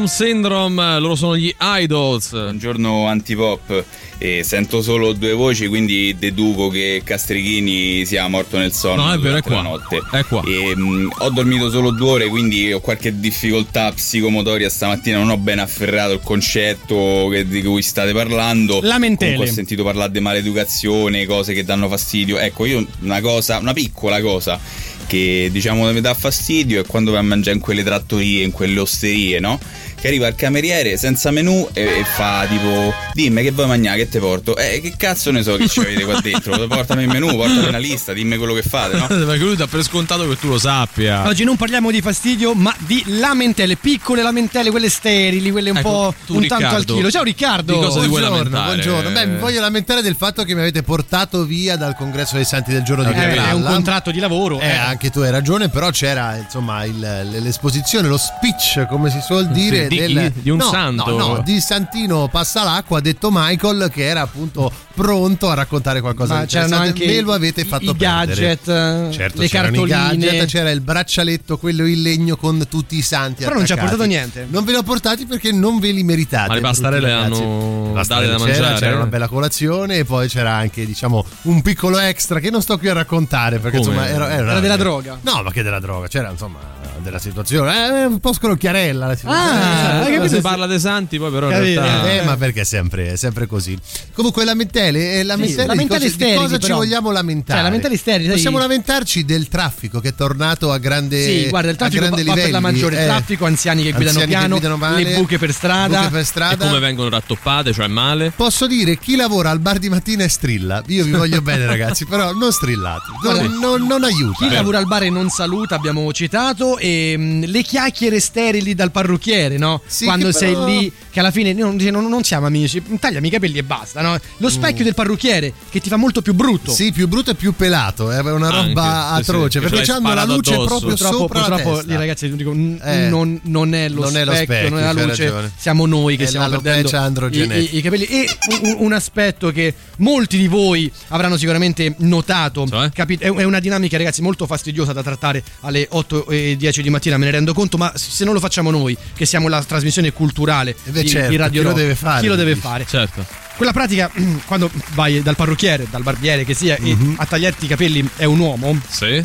Stockholm Syndrome, loro sono gli Idols. Buongiorno Antipop, e sento solo due voci, quindi deduco che Castrichini sia morto nel sonno No, è vero, è qua. notte. È qua. E, mh, ho dormito solo due ore, quindi ho qualche difficoltà psicomotoria stamattina, non ho ben afferrato il concetto che- di cui state parlando. Lamentele. Comunque ho sentito parlare di maleducazione, cose che danno fastidio. Ecco, io una cosa, una piccola cosa che diciamo mi dà fastidio è quando vai a mangiare in quelle trattorie, in quelle osterie, no? Che arriva il cameriere senza menù e, e fa tipo dimmi che vuoi mangiare, che te porto? Eh, che cazzo ne so che ci avete qua dentro? Portami il menù, portami una lista, dimmi quello che fate, no? Perché lui dà per scontato che tu lo sappia. Oggi non parliamo di fastidio, ma di lamentele, piccole lamentele, quelle sterili, quelle un Ecco, po' tu, un tanto al Riccardo, chilo. Ciao Riccardo. di cosa ti vuoi Buongiorno, lamentare? buongiorno. Beh, mi voglio lamentare del fatto che mi avete portato via dal congresso dei Santi del giorno di Eh, Catalla. è un contratto di lavoro. Eh, eh. anche tu hai ragione, però c'era insomma il- l'esposizione, lo speech, come si suol dire, Sì, di del? Di un no, santo? No, no, di Santino Passalacqua, detto Michael, che era appunto pronto a raccontare qualcosa Ma di c'erano anche Me lo avete fatto i perdere. gadget, eh, certo, le c'erano i cartoline. gadget, c'era il braccialetto, quello in legno con tutti i santi Però non ci ha attaccati. portato niente. Non ve li ho portati perché non ve li meritate. Ma le pastarelle hanno Le pastarelle da mangiare? C'era una bella colazione e poi c'era anche, diciamo, un piccolo extra che non sto qui a raccontare perché Come? insomma era, Era della droga. No, ma che della droga? C'era insomma della situazione. Eh, un po' scrocchiarella la situazione. Ah, hai capito? si parla dei santi, poi però in realtà... Eh, ma perché è sempre, è sempre così. Comunque, lamentele, eh, lamentele, di lamentele cosa, di cosa ci vogliamo lamentare? Cioè, lamentele sterili, Possiamo lamentarci del traffico che è tornato a grande Sì, guarda, il traffico grande va per la livelli. maggiore. Eh, Traffico, anziani che guidano anziani che piano, guidano male, le buche per strada. buche per E strada. come vengono rattoppate, cioè male? Posso dire chi lavora al bar di mattina e strilla. Io vi voglio bene, ragazzi, però non strillate. Non, non- non aiuta. Chi lavora al bar e non saluta, abbiamo citato, e ehm, le chiacchiere sterili dal parrucchiere, no? Quando che sei però- lì, che alla fine non, dice, non, non siamo amici, tagliami i capelli e basta, no? Lo specchio del parrucchiere che ti fa molto più brutto. Mm. Sì, più brutto e più pelato, è una roba Anche, sì, atroce, sì, perché hanno la luce addosso. proprio purtroppo, sopra la purtroppo testa. lì, ragazzi, dico, n- Eh. non, non è lo Non è lo specchio, specchio, non è la luce, ragione. siamo noi che È stiamo perdendo i, i- i capelli. E un, un aspetto che molti di voi avranno sicuramente notato, capi- è, è una dinamica, ragazzi, molto fastidiosa da trattare alle 8 e 10 di mattina, me ne rendo conto, ma se non lo facciamo noi, che siamo la trasmissione culturale beh, di, certo, di Radio chi lo Rock, deve fare, chi lo deve fare? Certo. Quella pratica, quando vai dal parrucchiere, dal barbiere che sia, Mhm. e a tagliarti i capelli è un uomo. Sì.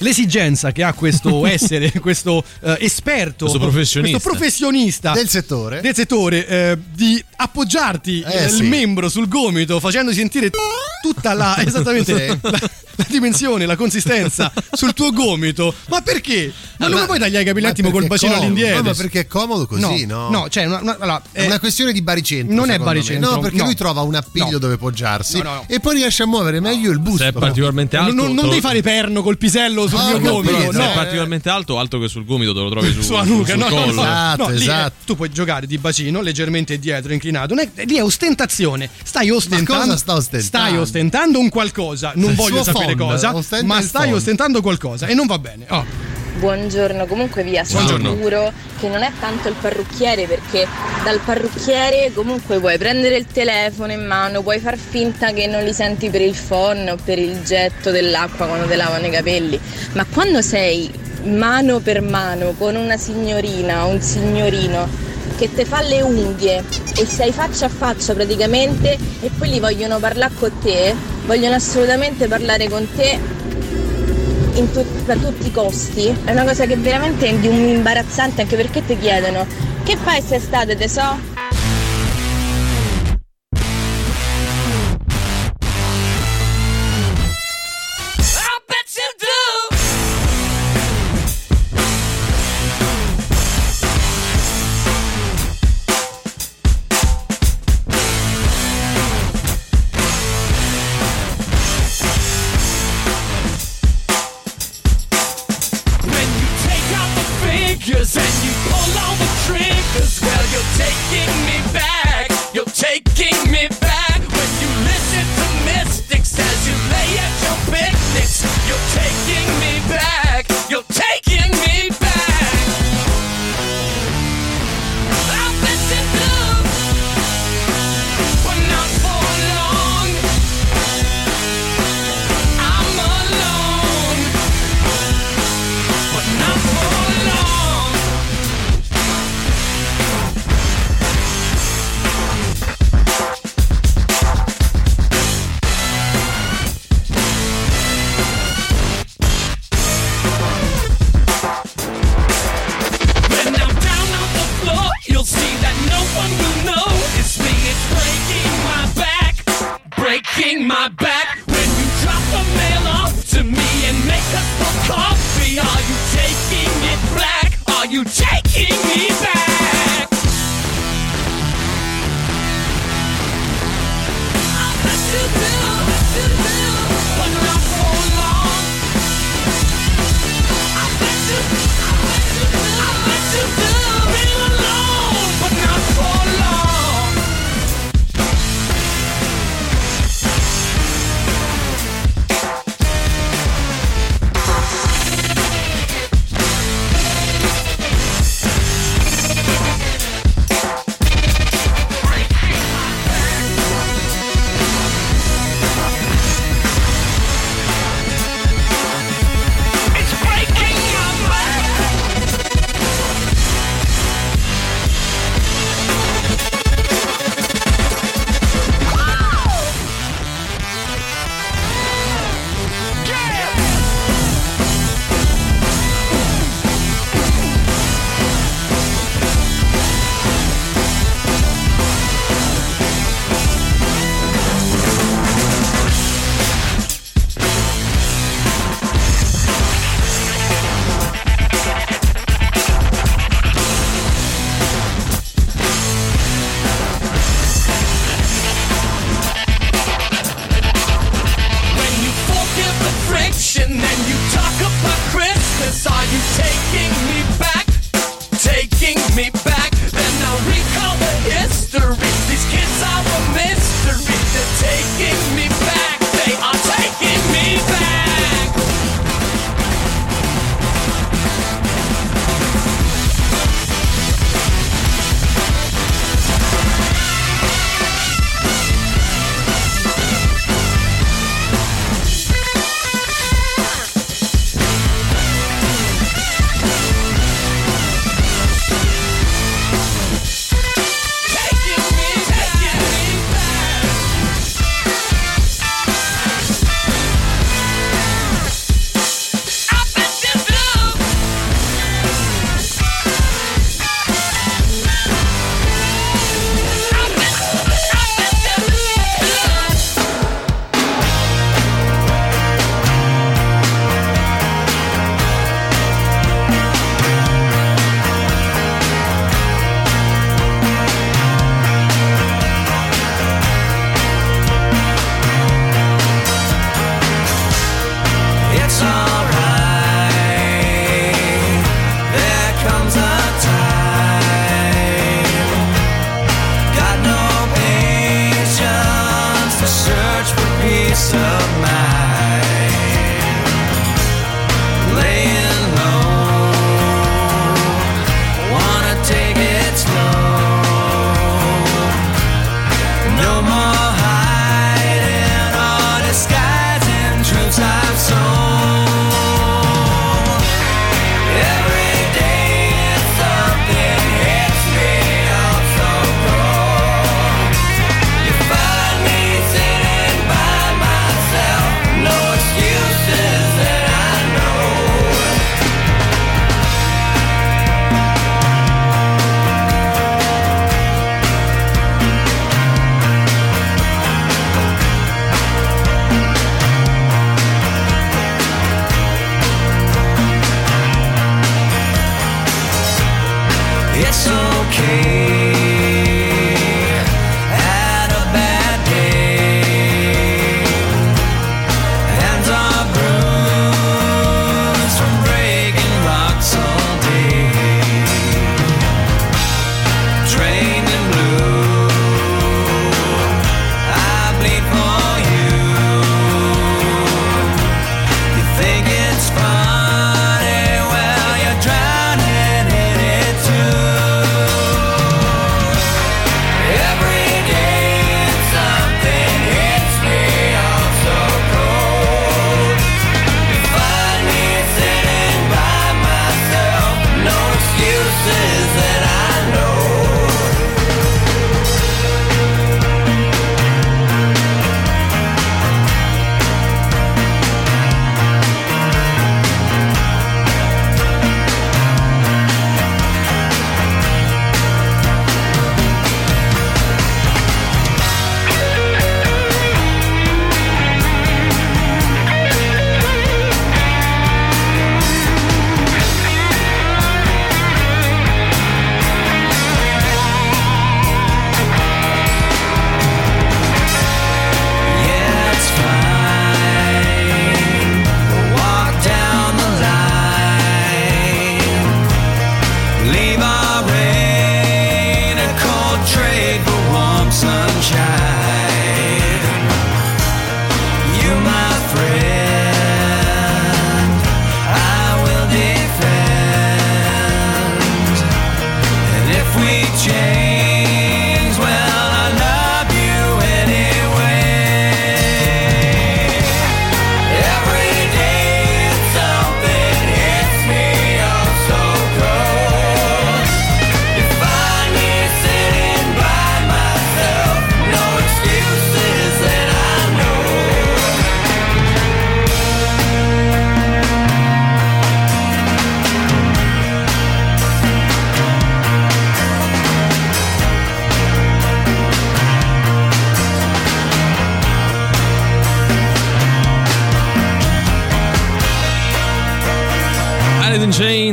L'esigenza che ha questo essere, questo eh, esperto, Questo professionista. questo professionista Del settore. del settore, eh, di appoggiarti Eh, eh, sì. il membro sul gomito, facendo sentire tutta la, esattamente Sì. la, la dimensione, la consistenza sul tuo gomito. Ma perché? Ma non ma- puoi tagliare i capelli un attimo col bacino comodo? all'indietro? No, ma perché è comodo così, no? No, cioè, una- una- allora, È eh, una questione di baricentro. non è me. baricentro, No, perché no. lui trova un appiglio No. dove poggiarsi No, no, no. e poi riesce a muovere meglio il busto. Se è particolarmente alto. non, non devi fare perno col pisello sul Ah, mio gomito. Se No, è particolarmente alto, alto che sul gomito te lo trovi su, sulla nuca, sul no, collo. no, Esatto, no, lì è- esatto. tu puoi giocare di bacino leggermente dietro, inclinato. È, lì è ostentazione. Stai ostentando. cosa sta ostentando? Stai ostentando un qualcosa. Non voglio sapere fond, cosa. Ma stai fond. ostentando qualcosa e non va bene. Oh. Buongiorno, comunque vi Buongiorno. assicuro che non è tanto il parrucchiere perché dal parrucchiere comunque puoi prendere il telefono in mano, puoi far finta che non li senti per il phon o per il getto dell'acqua quando ti lavano i capelli, ma quando sei mano per mano con una signorina o un signorino che te fa le unghie e sei faccia a faccia praticamente e poi li vogliono parlare con te, vogliono assolutamente parlare con te tut- a tutti i costi è una cosa che veramente è un imbarazzante anche perché ti chiedono che fai quest'estate te so?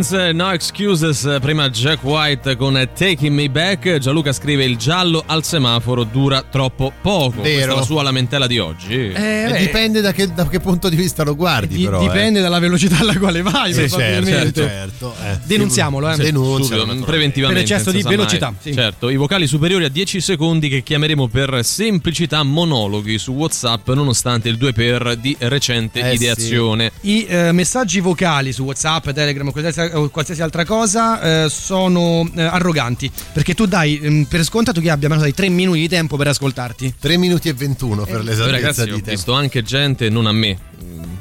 Chains, No Excuses, prima Jack White con Taking Me Back. Gianluca scrive il giallo al semaforo dura troppo poco. Questa è la sua lamentela di oggi. Eh, beh, dipende da che, da che punto di vista lo guardi, Di- però. dipende dalla velocità alla quale vai, Sì, probabilmente. certo, certo, eh. Denunziamolo, eh. Sì, naturalmente. preventivamente. Per eccesso di velocità, sì. Certo, i vocali superiori a 10 secondi che chiameremo per semplicità monologhi su WhatsApp, nonostante il 2x di recente Eh, ideazione. I eh, messaggi vocali su WhatsApp, Telegram qualsiasi, o qualsiasi altra cosa eh, sono eh, arroganti perché tu dai mm, per scontato che abbia meno di 3 minuti di tempo per ascoltarti. 3 minuti e 21 per Poi, l'esattezza ragazzi, di ho tempo. visto anche gente, non a me.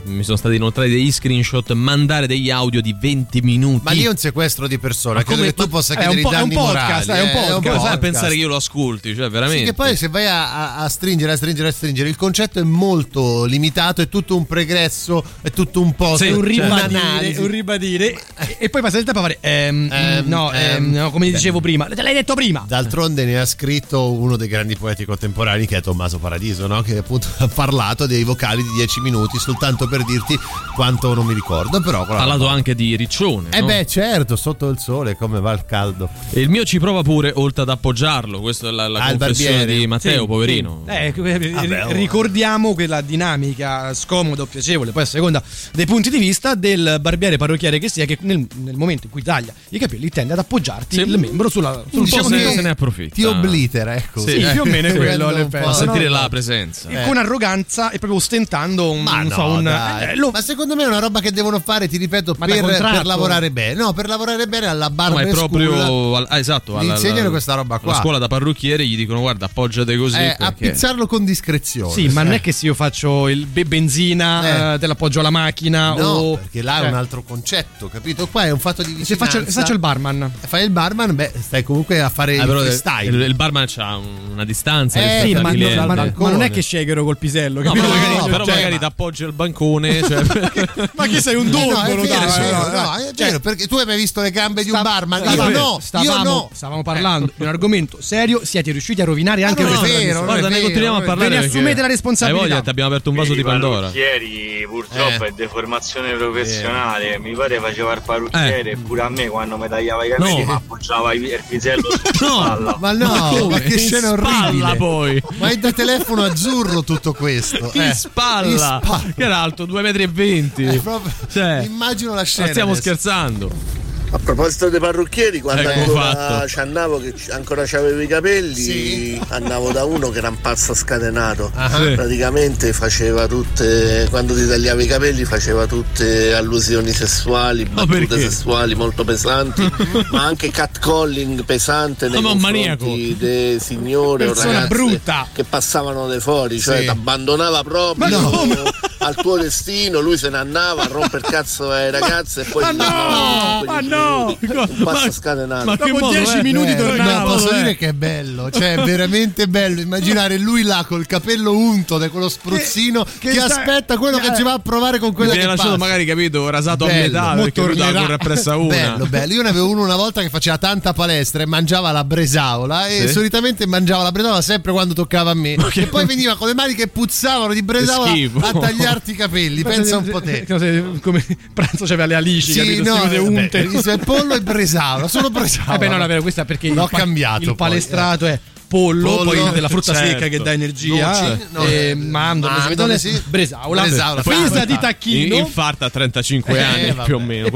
Mi sono stati inoltrati degli screenshot, mandare degli audio di 20 minuti. Ma lì è un sequestro di persona. Ma Credo come- che tu possa è un chiedere po- i è un danni podcast, morali. è un eh, podcast. Come fai a podcast. pensare che io lo ascolti? Cioè, veramente. Sì, che poi se vai a, a- stringere, a stringere, a stringere, il concetto è molto limitato, è tutto un pregresso, è tutto un post, Sì, un ribadire, un'analisi. un ribadire e, poi passa il tempo a fare ehm, Ehm, no, ehm, ehm, no, come dicevo prima, te l'hai detto prima. D'altronde ne ha scritto uno dei grandi poeti contemporanei che è Tommaso Paradiso, no? che appunto ha parlato dei vocali di 10 minuti soltanto per dirti quanto non mi ricordo, però Ha parlato anche di Riccione. Eh no? beh, certo, sotto il sole come va il caldo. E il mio ci prova pure, oltre ad appoggiarlo. Questa è la, la Ah, di Matteo, Sì, poverino. sì. Eh, ri- Vabbè, oh. ricordiamo quella dinamica scomoda o piacevole, poi a seconda dei punti di vista del barbiere parrucchiere che sia, che nel, nel momento in cui taglia i capelli tende ad appoggiarti il membro sulla, sul Un po' diciamo se, se ne approfitta. Ti oblitera, ecco. Sì, più o meno è Sì. quello. Fa sentire No, la presenza. E con arroganza e proprio ostentando un, Ma non no, so, un dai. eh, lo- ma secondo me è una roba che devono fare, ti ripeto, per, per lavorare bene. No, per lavorare bene alla No, barba ma è proprio al- ah, esatto, alla- insegnano questa roba qua. alla scuola da parrucchiere gli dicono guarda appoggiate così eh, perché- appizzarlo con discrezione. Sì, ma non è che se io faccio il be- benzina, Eh. eh, te l'appoggio alla macchina No, o perché là è un altro concetto, capito? Qua è un fatto di Se vicinanza. faccio, se faccio il barman. Fai il barman, beh, stai comunque a fare Ah, il però il, freestyle. il- il barman ha una distanza Eh, Sì, ma, ma- ma- non è che shakero col pisello, No, però magari, Cioè, però cioè, magari ma- ti appoggi al bancone. Cioè, ma che sei un Eh no, dondolo, è vero, dai, no, no, è Cioè, perché tu hai mai visto le gambe di un barman? Io no, stavamo, io no. stavamo parlando di un argomento serio, siete riusciti a rovinare anche non è questa vero, Guarda, ne continuiamo a parlare. Ve ne assumete la responsabilità. Hai voglia, ti abbiamo aperto un vaso di Pandora. parrucchieri purtroppo Eh. è deformazione professionale. Mi pare faceva il parrucchiere e pure a me quando mi tagliava i capelli Eh. No. mi appoggiava il pisello sulla No, spalla. Ma no, ma che scena orribile. poi. Ma è da telefono azzurro tutto questo. In eh. spalla. In spalla. Che era alto 2,20 m. È proprio- Cioè, Immagino la scena. ma stiamo adesso. scherzando. A proposito dei parrucchieri, quando Ecco ancora fatto. ci andavo, che ci- ancora c'avevo i capelli, Sì. andavo da uno che era un pazzo scatenato. Ah. Sì. Praticamente faceva tutte, quando ti tagliava i capelli, faceva tutte allusioni sessuali, Ma battute sessuali molto pesanti, ma anche catcalling pesante nei Ma un confronti dei signore o Persona ragazze brutta. che passavano dai fuori, cioè Sì. ti abbandonava proprio al tuo destino, lui se ne andava a rompere il cazzo ai ragazze e poi Ma no, ma no. un passo scatenato. ma che Dopo modo 10 è? minuti Eh, tornava. no, posso eh. dire che è bello, cioè è veramente bello immaginare lui là col capello unto da quello spruzzino che, che sta- aspetta quello che eh. ci va a provare con quella Viene che lasciato passa. magari capito rasato a Bello, metà mo perché lui tornerà. appresso a una. Bello, bello. Io ne avevo uno una volta che faceva tanta palestra e mangiava la bresaola e Sì. solitamente mangiava la bresaola sempre quando toccava a me. E poi veniva con le mani che puzzavano di bresaola a tagliarti i capelli. Pensa un po' te. Come pranzo c'aveva le alici, Sì, capito? no, vabbè, unte. il il pollo e bresaola, solo bresaola. Eh beh, no, davvero, questa è perché L'ho il, pa- cambiato il poi, palestrato è pollo, Pollo, poi della frutta certo. secca che dà energia, Dolci, no, e eh, mandorle, mandorle, sì. bresaola, Bresaola, presa di tacchino. In- infarta a 35 Eh, anni vabbè. più o meno.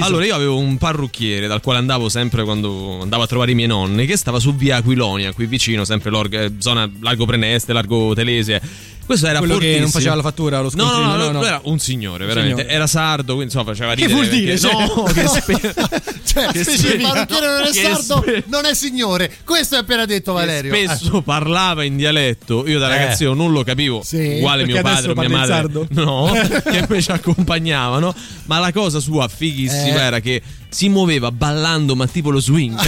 Allora, io avevo un parrucchiere dal quale andavo sempre quando andavo a trovare i miei nonni, che stava su via Aquilonia, qui vicino, sempre l'org- eh, zona largo Preneste, largo Telese. Questo era Quello che fortissimo. non faceva la fattura, lo No, no, scontrino, no, no, no. lui era un signore, veramente. Era sardo, quindi insomma faceva Che ridere. vuol dire? perché- Cioè- No, che spe- Cioè, che se spe- il parrucchiere non è che sardo, spe- non è signore. Questo è appena detto Valerio. che spesso parlava in dialetto. Io da Eh. ragazzino non lo capivo. Sì, uguale mio padre o mia madre. sardo. No, che invece accompagnavano. Ma la cosa sua fighissima Eh. era che si muoveva ballando, ma tipo lo swing.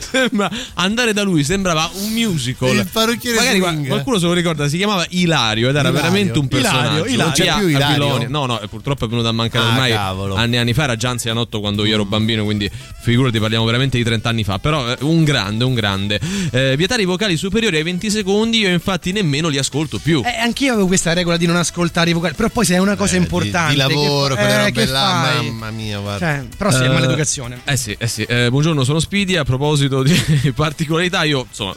Sembra- andare da lui sembrava un musical. Il parrucchiere Magari swing. qualcuno se lo ricorda, si chiamava Ilario ed era Ilario. veramente un Ilario, personaggio. Ilario. Non c'è più Ilario? No, no, purtroppo è venuto a mancare Ah, ormai cavolo. anni e anni fa. Era già anzianotto quando io ero bambino, quindi figurati, parliamo veramente di 30 anni fa. Però eh, un grande, un grande. Eh, vietare i vocali superiori ai 20 secondi, io infatti nemmeno li ascolto più. Eh, anch'io avevo questa regola di non ascoltare i vocali, però poi se è una cosa Eh, di- importante Di, lavoro, che, quelle eh, che là, mamma mia, guarda. Cioè, però sì, è Eh, maleducazione. Eh sì, eh sì. Eh, buongiorno, sono Speedy. A proposito di particolarità, io insomma.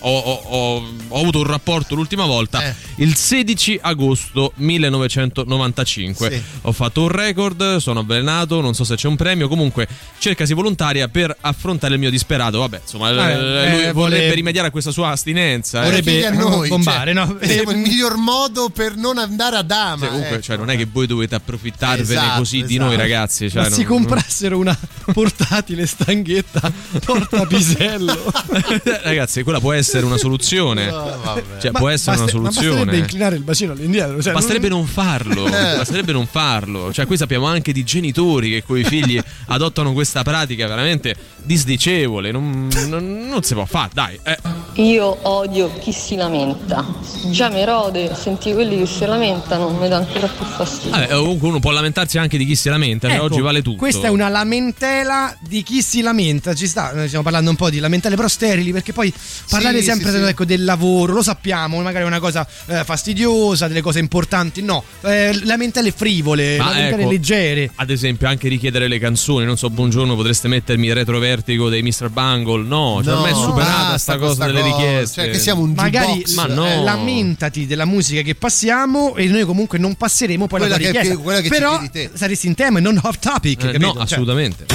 Ho, ho- ho- avuto un rapporto l'ultima volta Eh. il 16 agosto 1995. Sì. Ho fatto un record, sono avvelenato, non so se c'è un premio. Comunque, cercasi volontaria per affrontare il mio disperato. Vabbè, insomma, Eh, eh, lui eh, vorrebbe rimediare a questa sua astinenza. eh. Vorrebbe- noi, bombare, cioè, no? Il miglior modo per non andare a dama. Cioè, comunque, ecco. cioè, non è che voi dovete approfittarvene Esatto, così di esatto. noi, ragazzi. Cioè, Ma si non- comprassero una portatile stanghetta porta pisello. Ragazzi, quella può essere una soluzione. No. Cioè, Ma può essere basta- una Ma basterebbe soluzione. inclinare il bacino all'indietro. Cioè, Basterebbe non... non farlo, basterebbe non farlo. Cioè, qui sappiamo anche di genitori che con i figli adottano questa pratica veramente disdicevole. Non, non- non si può fare, dai. eh. Io odio chi si lamenta. Già mi rode sentire quelli che si lamentano, mi dà ancora più fastidio. Vabbè, comunque uno può lamentarsi anche di chi si lamenta, cioè, Ecco, oggi vale tutto. Questa è una lamentela di chi si lamenta. Ci sta, noi stiamo parlando un po' di lamentele però sterili, perché poi parlare parlare Sì, sempre sì, sì. ecco, del lavoro, lo sappiamo, magari è una cosa eh, fastidiosa, delle cose importanti, no, eh, lamentele frivole, Ma lamentele ecco, leggere. Ad esempio, anche richiedere le canzoni. Non so, buongiorno, potreste mettermi il retrovertigo dei Mr. Bungle. No, cioè No, ormai è superata basta sta cosa questa delle cosa. richieste. Cioè, che siamo un Magari jukebox. Ma no. eh, lamentati della musica che passiamo e noi comunque non passeremo poi Quella la tua che- richiesta. che- quella che Però saresti in tema e non off topic, Eh, no, Cioè, assolutamente.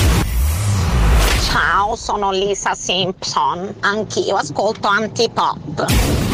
Ciao, sono Lisa Simpson. Anch'io ascolto antipop.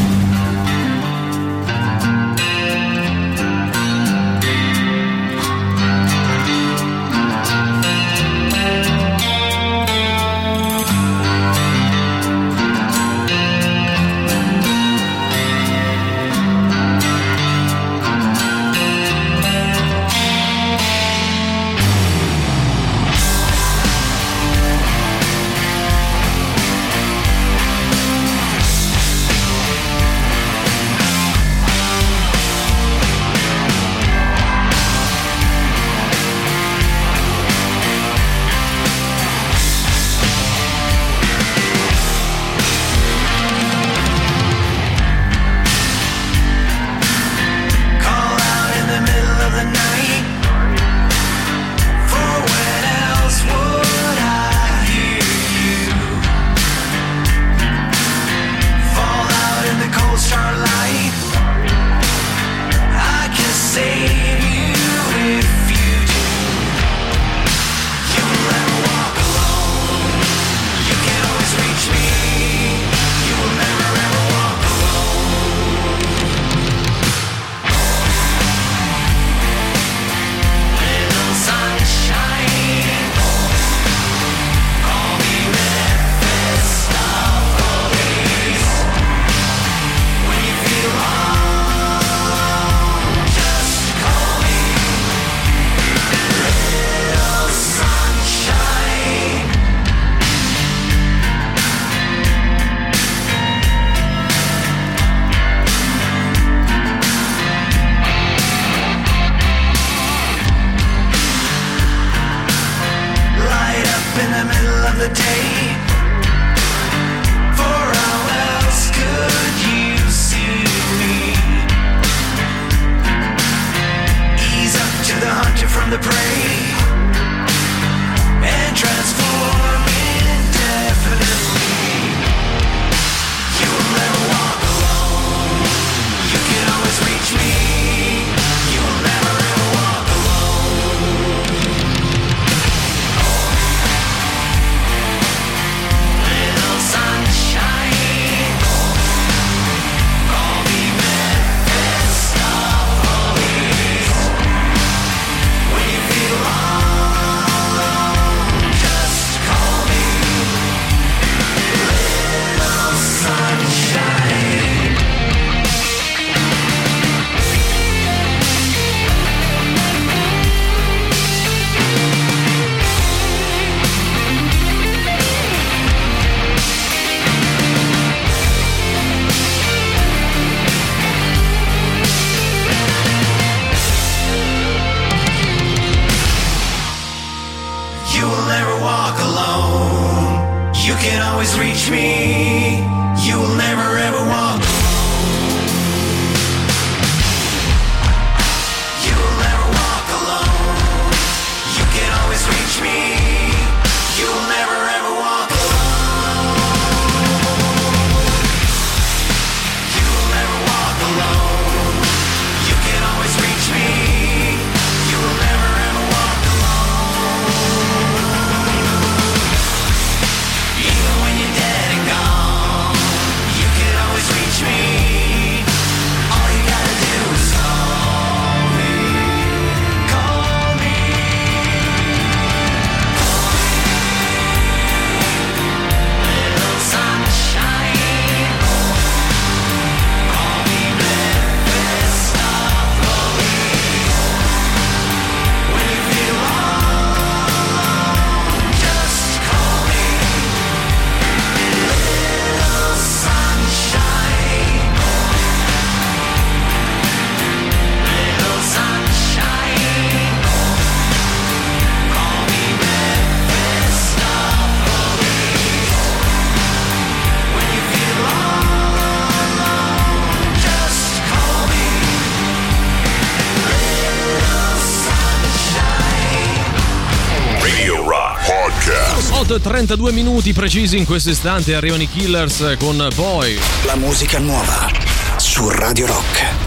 32 minuti precisi in questo istante arrivano i Killers con Boy. La musica nuova su Radio Rock.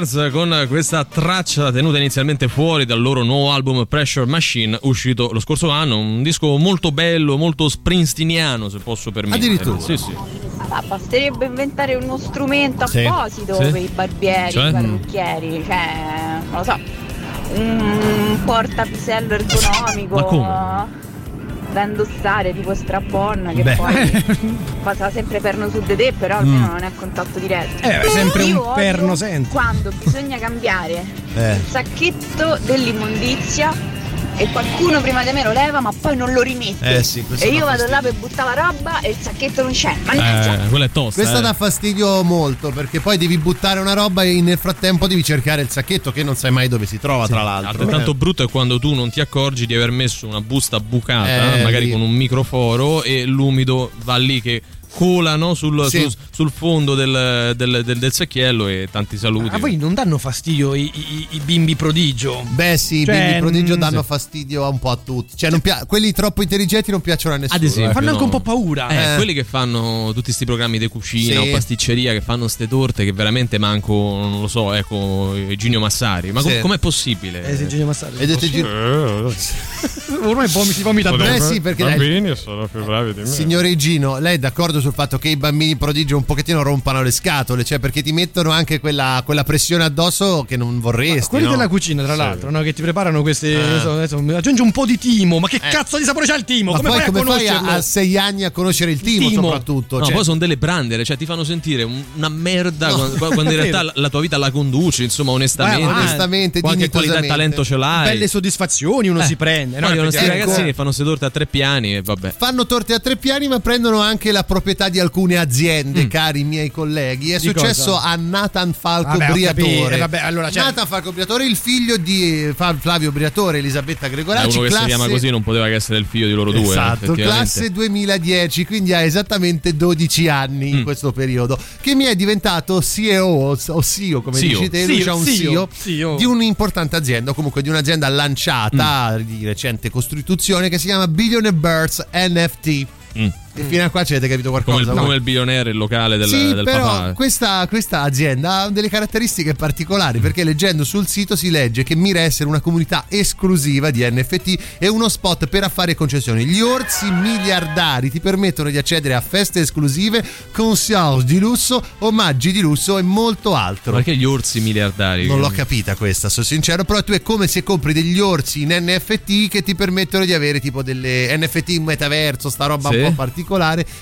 Killers con questa traccia tenuta inizialmente fuori dal loro nuovo album Pressure Machine uscito lo scorso anno, un disco molto bello, molto springsteeniano se posso permettere. Addirittura. Sì, sì. Ma basterebbe inventare uno strumento Sì. apposito Sì. per i barbieri, Cioè? i parrucchieri, cioè, non lo so, un portapisello ergonomico. Ma come? Da indossare tipo strapon che Beh. poi passa sempre perno su di te, però almeno Mm. non è a contatto diretto. Eh, è sempre Io un perno senti. Quando bisogna cambiare Eh. il sacchetto dell'immondizia e qualcuno prima di me lo leva ma poi non lo rimette. Eh sì, questo e io vado fastidio. là per buttare la roba e il sacchetto non c'è. Mannaggia! Eh, quella è tosta. Questo eh. dà fastidio molto perché poi devi buttare una roba e nel frattempo devi cercare il sacchetto che non sai mai dove si trova, tra l'altro. Altrettanto brutto è quando tu non ti accorgi di aver messo una busta bucata, Eh, magari lì. con un microforo, e l'umido va lì che colano sul, Sì. sul- sul fondo del, del- del- del secchiello e tanti saluti. A voi non danno fastidio i, i- i bimbi prodigio? Beh sì, i Cioè, bimbi prodigio mm, danno sì. fastidio un po' a tutti. Cioè, non pia- quelli troppo intelligenti non piacciono a nessuno. Ad esempio, eh. Fanno anche no. un po' paura. Eh, Eh. quelli che fanno tutti questi programmi di cucina Sì. o pasticceria che fanno ste torte che veramente manco, non lo so, ecco, Ginio Massari. Ma com- com'è possibile? Eh, sì, Genio Massari. Vedete Gino- Ormai vom- si vomita Eh addosso. sì, perché dai, bambini sono più bravi di me. Signore Gino, lei è d'accordo riflettuto sul fatto che i bambini prodigio un pochettino rompano le scatole, cioè perché ti mettono anche quella, quella pressione addosso che non vorresti. Quelli no? della cucina, tra Sì. l'altro, no? che ti preparano questi. Eh. adesso aggiungi un po' di timo. Ma che cazzo di sapore c'ha il timo? Ma come poi fai come a fai a, a sei anni a conoscere il timo, Timo. soprattutto? No, Cioè, poi sono delle brandere, cioè ti fanno sentire un- una merda No. quando, quando in realtà la, la tua vita la conduci, insomma, onestamente. Eh, onestamente, qualche qualità e talento ce l'hai. Belle soddisfazioni uno Eh, si prende. Poi no? questi Effettivamente. ragazzini che fanno queste torte a tre piani e vabbè. fanno torte a tre piani ma prendono anche la proprietà di alcune aziende, Mm. cari miei colleghi. È Di successo cosa? a Nathan Falco Vabbè. Briatore. Eh, vabbè, allora, cioè- Nathan Falco Briatore, il figlio di Flavio Briatore e Elisabetta Gregoracci. uno che classe... si chiama così non poteva che essere il figlio di loro due. Esatto, classe 2010, quindi ha esattamente 12 anni Mm. in questo periodo, che mi è diventato CEO o CEO come CEO. dici te, CEO, c'ha un CEO, CEO, CEO. di un'importante azienda, o comunque di un'azienda lanciata Mm. di recente costituzione che si chiama Billionaire Birds NFT. Mm. E fino a qua ci avete capito qualcosa? Come il, No. come il bilionario, il locale del, sì, del però papà. questa, questa azienda ha delle caratteristiche particolari perché leggendo sul sito si legge che mira a essere una comunità esclusiva di NFT e uno spot per affari e concessioni. Gli orsi miliardari ti permettono di accedere a feste esclusive, concierge di lusso, omaggi di lusso e molto altro. Perché gli orsi miliardari? Non l'ho capita questa, sono sincero, però tu è come se compri degli orsi in NFT che ti permettono di avere tipo delle NFT in metaverso, sta roba Sì. un po' particolare,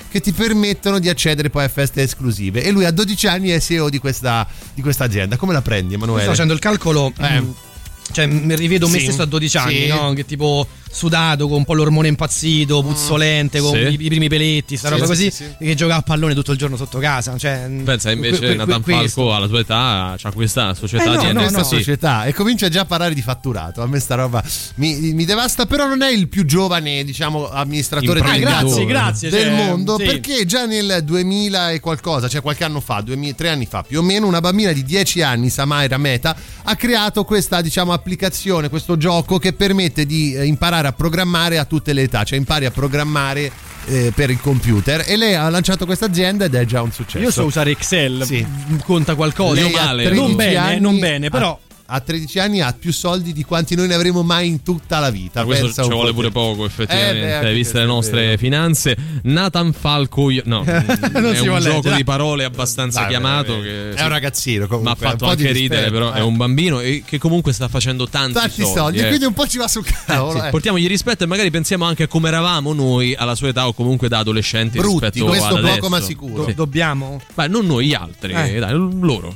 che ti permettono di accedere poi a feste esclusive. E lui a 12 anni è CEO di questa, di questa azienda. Come la prendi, Emanuele? Sto facendo il calcolo. Eh. Mm, Cioè, mi rivedo me Sì. stesso a 12 anni, Sì. no? Che tipo sudato, con un po' l'ormone impazzito, puzzolente, con Sì. i, i primi peletti, sta Sì, roba sì, così. sì, sì. Che gioca a pallone tutto il giorno sotto casa. Cioè, Pensa invece que- que- Nathan questo. Falco alla tua età c'ha questa società Eh no, di no, questa società e comincia già a parlare di fatturato. A me sta roba mi, mi devasta, però non è il più giovane, diciamo, amministratore Ah, grazie, grazie. del cioè, mondo sì. perché già nel 2000 e qualcosa, cioè qualche anno fa, 2000, tre anni fa più o meno, una bambina di 10 anni, Samaira Meta, ha creato questa, diciamo, applicazione, questo gioco che permette di eh, imparare a programmare a tutte le età, cioè impari a programmare eh, per il computer e lei ha lanciato questa azienda ed è già un successo. Io so usare Excel, Sì. conta qualcosa. Lei Io male. 13 Non bene, non bene, però- a, a 13 anni ha più soldi di quanti noi ne avremo mai in tutta la vita. Ma questo Pensa ci vuole po' pure poco, effettivamente, Eh, beh, viste le è nostre vero. finanze. Nathan Falco, io- no, Non è si un gioco leggere. di parole abbastanza Dai, chiamato. Che È un ragazzino comunque. ha un fatto anche ridere, rispetto, però è eh. un bambino e che comunque sta facendo tanti, Tanti soldi, eh. e quindi un po' ci va sul cavolo. Sì, eh. Portiamogli rispetto e magari pensiamo anche a come eravamo noi alla sua età o comunque da adolescenti Brutti, rispetto questo poco ma sicuro. Sì. Dobbiamo? Beh, non noi, gli altri, Eh. dai, loro.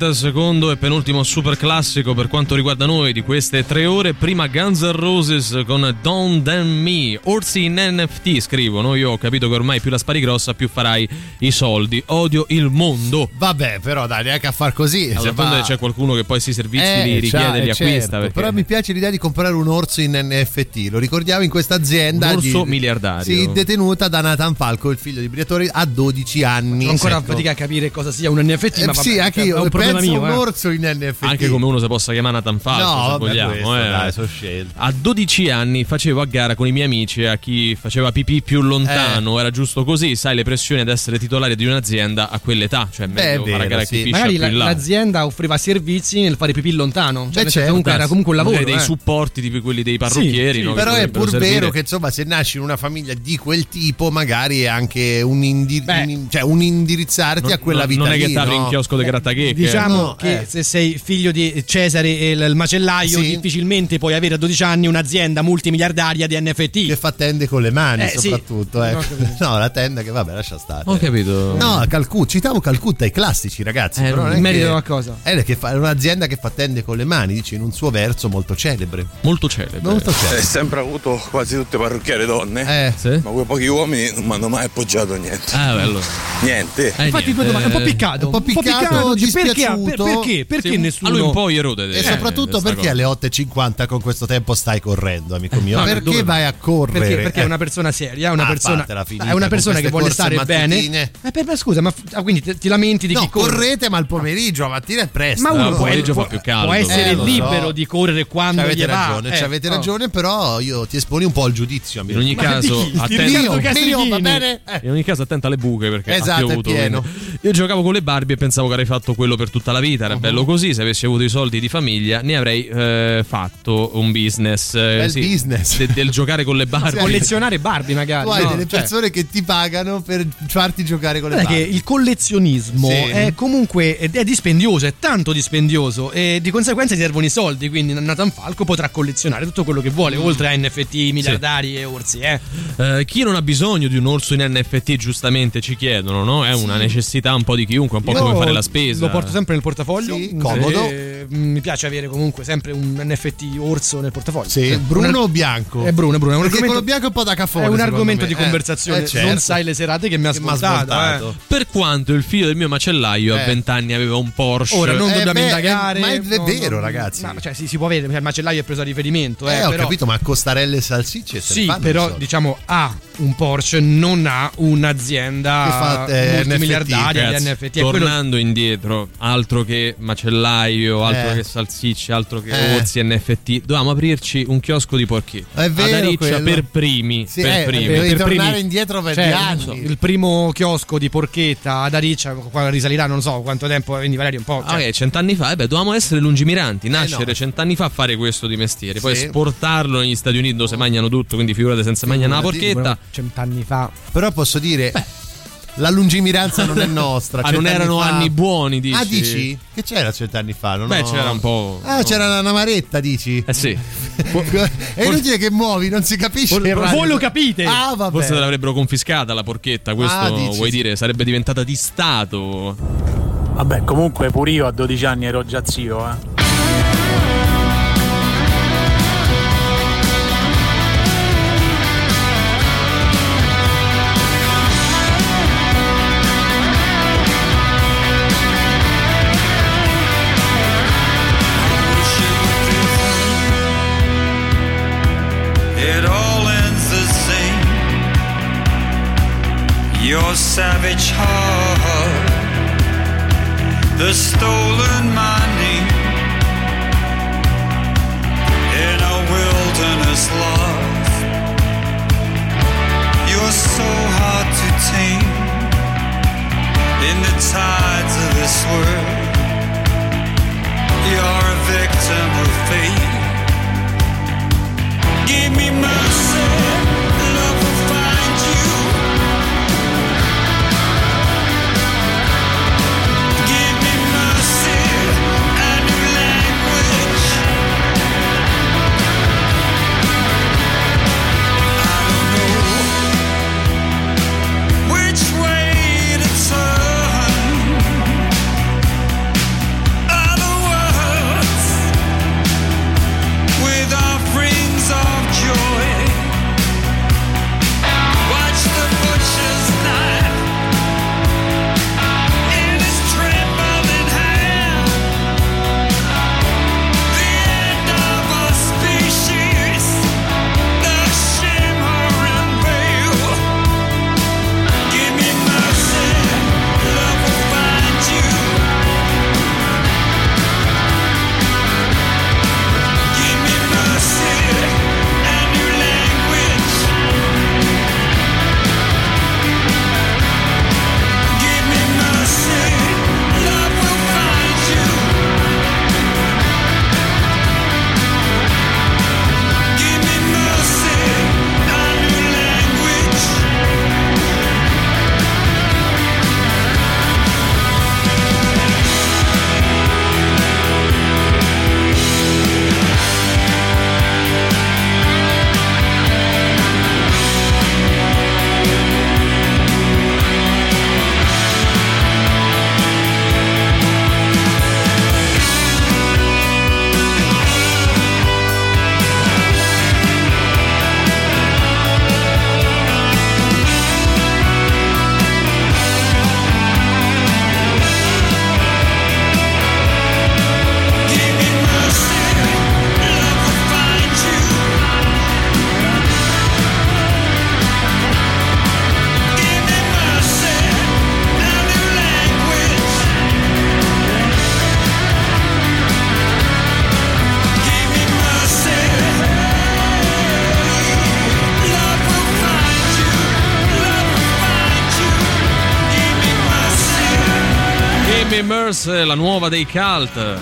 Aerosmith secondo e penultimo super classico per quanto riguarda noi di queste tre ore prima Guns N' Roses con Don't Damn Me Orsi in NFT scrivono io ho capito che ormai più la spari grossa più farai i soldi odio il mondo Vabbè, però dai, neanche a far così. allora, va- c'è qualcuno che poi si servizi Eh, li richiede cioè, li eh, acquista certo, perché Però mi piace l'idea di comprare un orso in NFT. Lo ricordiamo in questa azienda. Un orso di- miliardario. Sì, detenuta da Nathan Falco, il figlio di Briatore, a 12 anni. Ho ancora Ecco. fatica a capire cosa sia un NFT, Eh, ma vabbè, sì, anche è io un problema penso mio. a un eh. orso in NFT. Anche come uno si possa chiamare Nathan Falco, No, se vogliamo. questo, eh. dai, sono scelte. A 12 anni facevo a gara con i miei amici a chi faceva pipì più lontano, Eh. era giusto così, sai le pressioni ad essere titolare di un'azienda a quell'età, cioè Beh, meglio fare a vero, gara sì. chi Magari più la- l'azienda offriva servizi nel fare pipì lontano. Cioè, Beh, certo, comunque era comunque un lavoro. Dei eh. supporti tipo quelli dei parrucchieri, Sì, no, sì, Però è pur servire. vero che insomma se nasci in una famiglia di quel tipo magari è anche un, indi- un- cioè, un indirizzarti a quella non- vita non è che t'apri no? in chiosco di grattachecche. Diciamo No, che eh. se sei figlio di Cesare e il il macellaio, Sì. difficilmente puoi avere a 12 anni un'azienda multimiliardaria di NFT. Che fa tende con le mani Eh, sì. soprattutto ecco. No, la tenda che vabbè lascia stare Ho capito. no Calcutta citavo Calcutta i classici ragazzi Eh, però non è in merito che- a cosa? è che fa- è un'azienda che fa tende con le mani dice in un suo verso molto celebre Molto celebre. molto Hai celebre sempre avuto quasi tutte parrucchiere donne, eh Sì? ma quei pochi uomini non mi hanno mai appoggiato niente. Ah, bello. Niente. Eh, Infatti, due domande, un po' piccato. un po' piccato, dici, perché, dispiaciuto. per- perché? Perché Sì, nessuno. A lui un po' erode. e soprattutto perché alle 8.50 con questo tempo stai correndo, amico mio? no, perché vai a correre? Perché, perché è Eh, una persona seria, è una Ah, persona, è una persona che vuole stare mattutine. bene. Eh, per, per- scusa, ma ah, quindi ti, ti lamenti di No, chi corre? correte, ma al pomeriggio, la mattina è presto. Ma No, uno il può, pomeriggio può- fa più caldo. può essere Eh, lo so. libero di correre quando Ci gli avete va. ragione, Eh, ci avete oh. ragione, però io ti esponi un po' al giudizio. In ogni Ma caso? Eh. in ogni caso attenta alle buche perché Esatto, ha piovuto. pieno. Io giocavo con le Barbie e pensavo che avrei fatto quello per tutta la vita. Era Uh-huh. bello così. Se avessi avuto i soldi di famiglia, ne avrei eh, fatto un business. eh, Bel sì, business. de- del giocare con le Barbie. Collezionare Barbie, magari. Tu hai no? delle Cioè, persone che ti pagano per farti giocare con le Barbie. il collezionismo Sì. è comunque è, dispendioso, è tanto dispendioso e di conseguenza ti servono i soldi, quindi Nathan Falco potrà collezionare tutto quello che vuole, oltre a NFT miliardari e orsi, eh. Eh, chi non ha bisogno di un orso in NFT, giustamente ci chiedono, no? È una necessità un po' di chiunque, un po' Io come fare la spesa. Lo porto sempre nel portafoglio. Sì, comodo. E, mm, mi piace avere comunque sempre un NFT orso nel portafoglio. Sì, Eh, bruno un- o bianco? È bruno, è bruno. È un Perché argomento, quello bianco è un po' da cafone. è un argomento me. di Eh, conversazione. eh, certo. Non sai le serate che mi ha svoltato. eh. Per quanto il figlio del mio macellaio a Eh. 20 anni aveva un Porsche. Ora non Eh, dobbiamo beh, indagare. eh, ma è no, vero, no, ragazzi. Ma, cioè, sì, si può avere, cioè, il macellaio è preso a riferimento. Eh, Eh, ho però, capito, ma costarelle e salsicce Sì, però diciamo ha un Porsche, non ha un'azienda Che fa, eh, multimiliardaria Ragazzi, di NFT. Tornando indietro, altro che macellaio, altro Eh. che salsicce, altro che Eh. orsi NFT, dovevamo aprirci un chiosco di porchetti. È vero Ad Ariccia per primi. Sì, per eh, primi. per tornare primi. indietro per Cioè, anni. so, il primo chiosco di porchetta ad Ariccia, qua risalirà non so quanto tempo, quindi Valerio un po'. Ah, cioè, ok, cent'anni fa, eh beh, dovevamo essere lungimiranti, nascere no. cent'anni fa a fare questo di mestiere, poi Sì. esportarlo negli Stati Uniti dove si mangiano tutto, quindi figurate senza mangiare una porchetta. cent'anni fa. Però posso dire, la lungimiranza non è nostra. Ah, non erano fa- anni buoni, dici? Ah, dici? Che c'era cent'anni fa? Non Beh, ho- c'era un po'. Ah, c'era una maretta, dici? Eh sì. È inutile che muovi, non si capisce. Radio. Voi lo capite? Ah, vabbè. Forse te l'avrebbero confiscata la porchetta, questo Ah, dici, vuoi sì. dire? Sarebbe diventata di Stato. Vabbè, comunque pure io a 12 anni ero già zio, eh. Your savage heart, the stolen money in a wilderness love. You're so hard to tame in the tides of this world. You're a victim of fate. Give me mercy, la nuova dei Cult.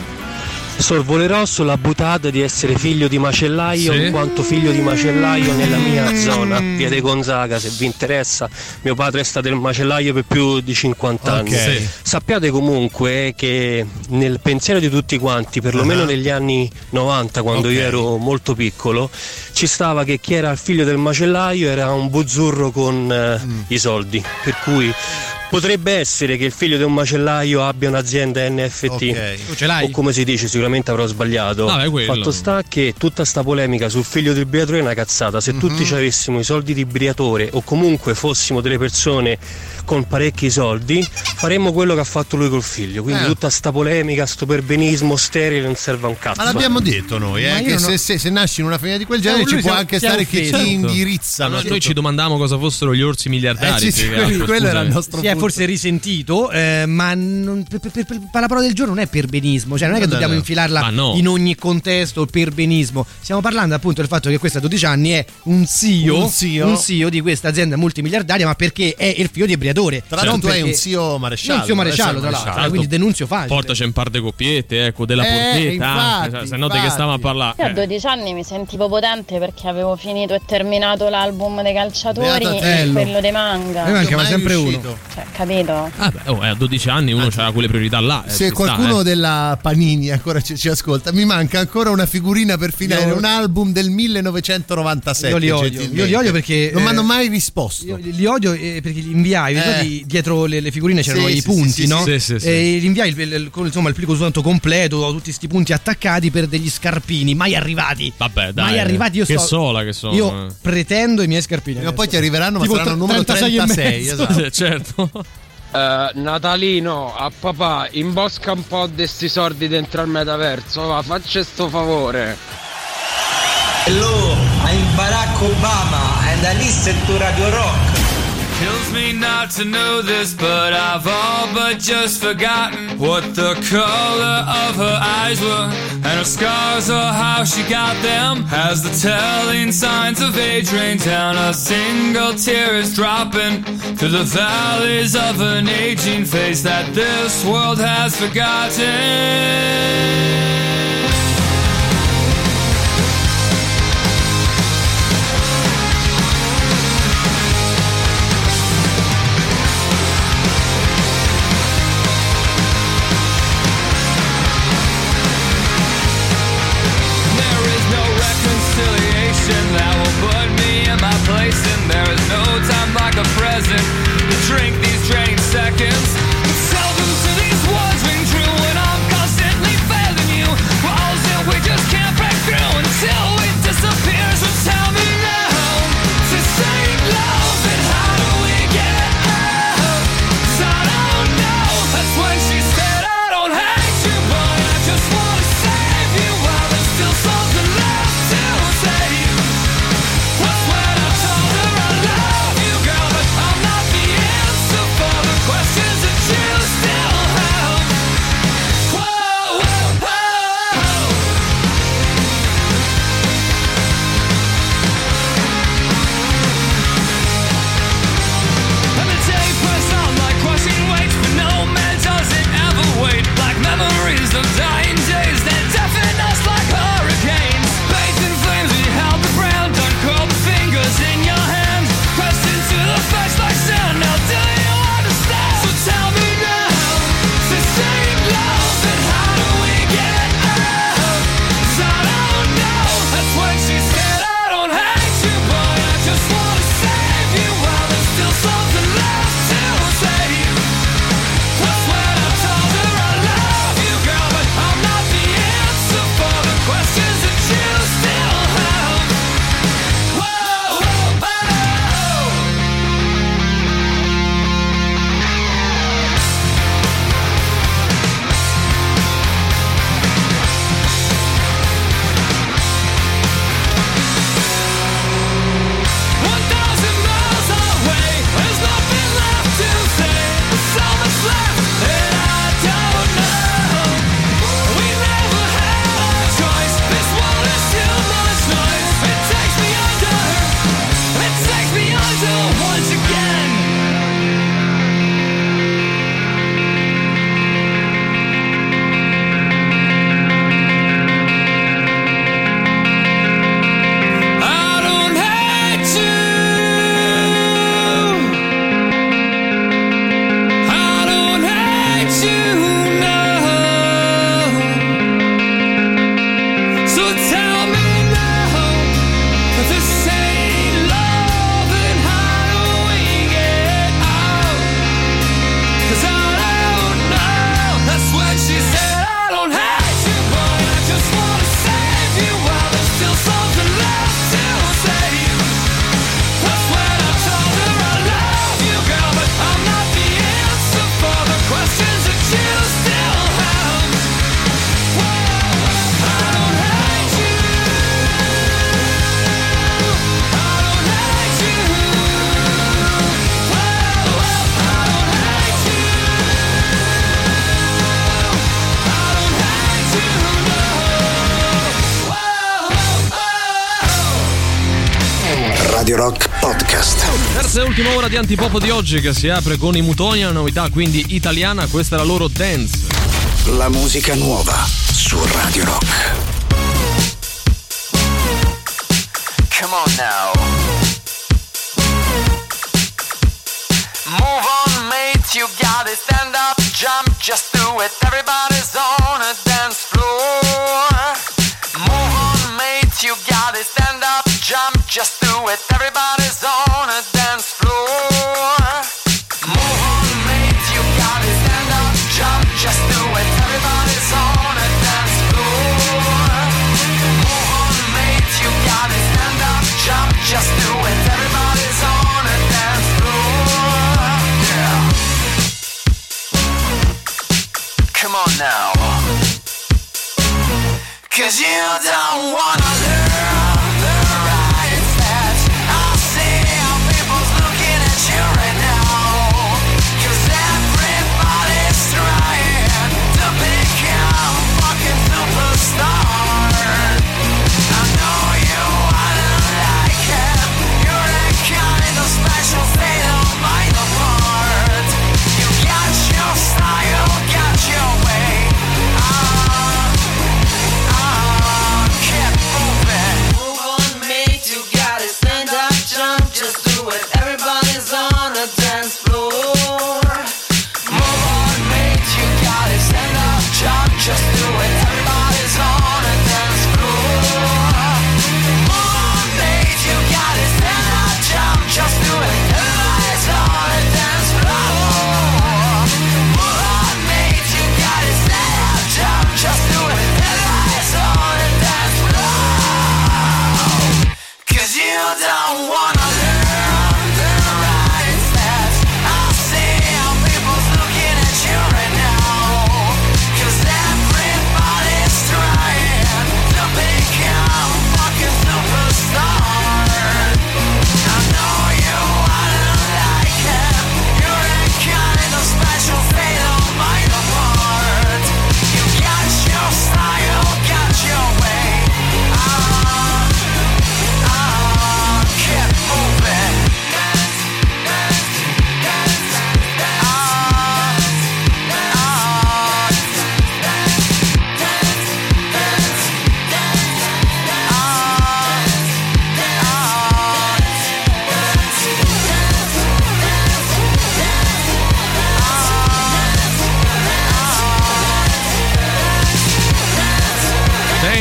Sorvolerò sulla butata di essere figlio di macellaio Sì. in quanto figlio di macellaio nella mia zona, via De Gonzaga, se vi interessa. Mio padre è stato il macellaio per più di 50 anni. Ok. Sì. Sappiate comunque che nel pensiero di tutti quanti, perlomeno Ah. negli anni 90, quando io ero molto piccolo, ci stava che chi era il figlio del macellaio era un buzzurro con eh, Mm. i soldi. Per cui potrebbe essere che il figlio di un macellaio abbia un'azienda NFT. Tu ce l'hai? O come si dice, sicuramente avrò sbagliato. Quello. Fatto sta che tutta sta polemica sul figlio del Briatore è una cazzata. Se tutti ci avessimo i soldi di Briatore o comunque fossimo delle persone con parecchi soldi, faremmo quello che ha fatto lui col figlio. Quindi Eh. tutta sta polemica, sto perbenismo sterile non serve a un cazzo. Ma l'abbiamo detto noi, eh, che non se, se- se nasci in una famiglia di quel genere lui ci può anche stare che offeso. ti indirizzano. Ma noi ci domandavamo cosa fossero gli orsi miliardari. Eh, sì, sì, più che altro, quello era il nostro si è forse risentito, eh, ma non- per, per- per- per- la parola del giorno non è perbenismo, cioè non è che No, no, dobbiamo no. infilarla no. in ogni contesto il perbenismo. Stiamo parlando appunto del fatto che questo a 12 anni è un CEO, Un CEO. un CEO di questa azienda multimiliardaria, ma perché è il figlio di Briatore. Tra l'altro tu hai un CEO maresciallo. Un CEO maresciallo, tra l'altro, maresciallo. quindi denunzio facile. Portaci un par de coppiette, ecco, della Eh, porchetta. cioè, se no di che stiamo a parlare? Io a Eh. 12 anni mi sentivo potente perché avevo finito e terminato l'album dei calciatori e quello dei manga. A me mancava sempre uno. Cioè, capito? Ah, beh, oh, eh, a 12 anni uno ha quelle priorità là. eh, Se ci sta, qualcuno eh. della Panini ancora ci, ci ascolta, mi manca ancora una figurina per finire Io- un album del 1997. Io li odio, io li odio perché non mi eh, hanno mai risposto. Io li odio eh, perché li inviai, Eh. Ricordi, dietro le, le figurine c'erano Sì, i sì, punti, sì, no? sì, sì, sì. E li inviai il, il- insomma, il plico tanto completo, tutti questi punti attaccati per degli scarpini, mai arrivati. Vabbè, dai. mai arrivati. Io che sto- sola che sono. Io eh. pretendo i miei scarpini. Prima adesso. poi ti arriveranno, ma Tipo saranno numero 36 e 36, mezzo. esatto. certo. Eh, Natalino, a papà, imbosca un po' di sti soldi dentro al metaverso, va, faccia sto favore. Hello, I'm Barack Obama and I listen to Radio Rock. Kills me not to know this, but I've all but just forgotten what the color of her eyes were, and her scars or how she got them. As the telling signs of age rain down, a single tear is dropping through the valleys of an aging face that this world has forgotten. Drink these draining seconds. Radio Rock Podcast. Terza e ultima ora di Antipop di oggi che si apre con i Mutoni, una novità quindi italiana, questa è la loro dance. La musica nuova su Radio Rock. Come on now. Move on, mate, you got it. Stand up, jump, just do it. Everybody's Cause you don't wanna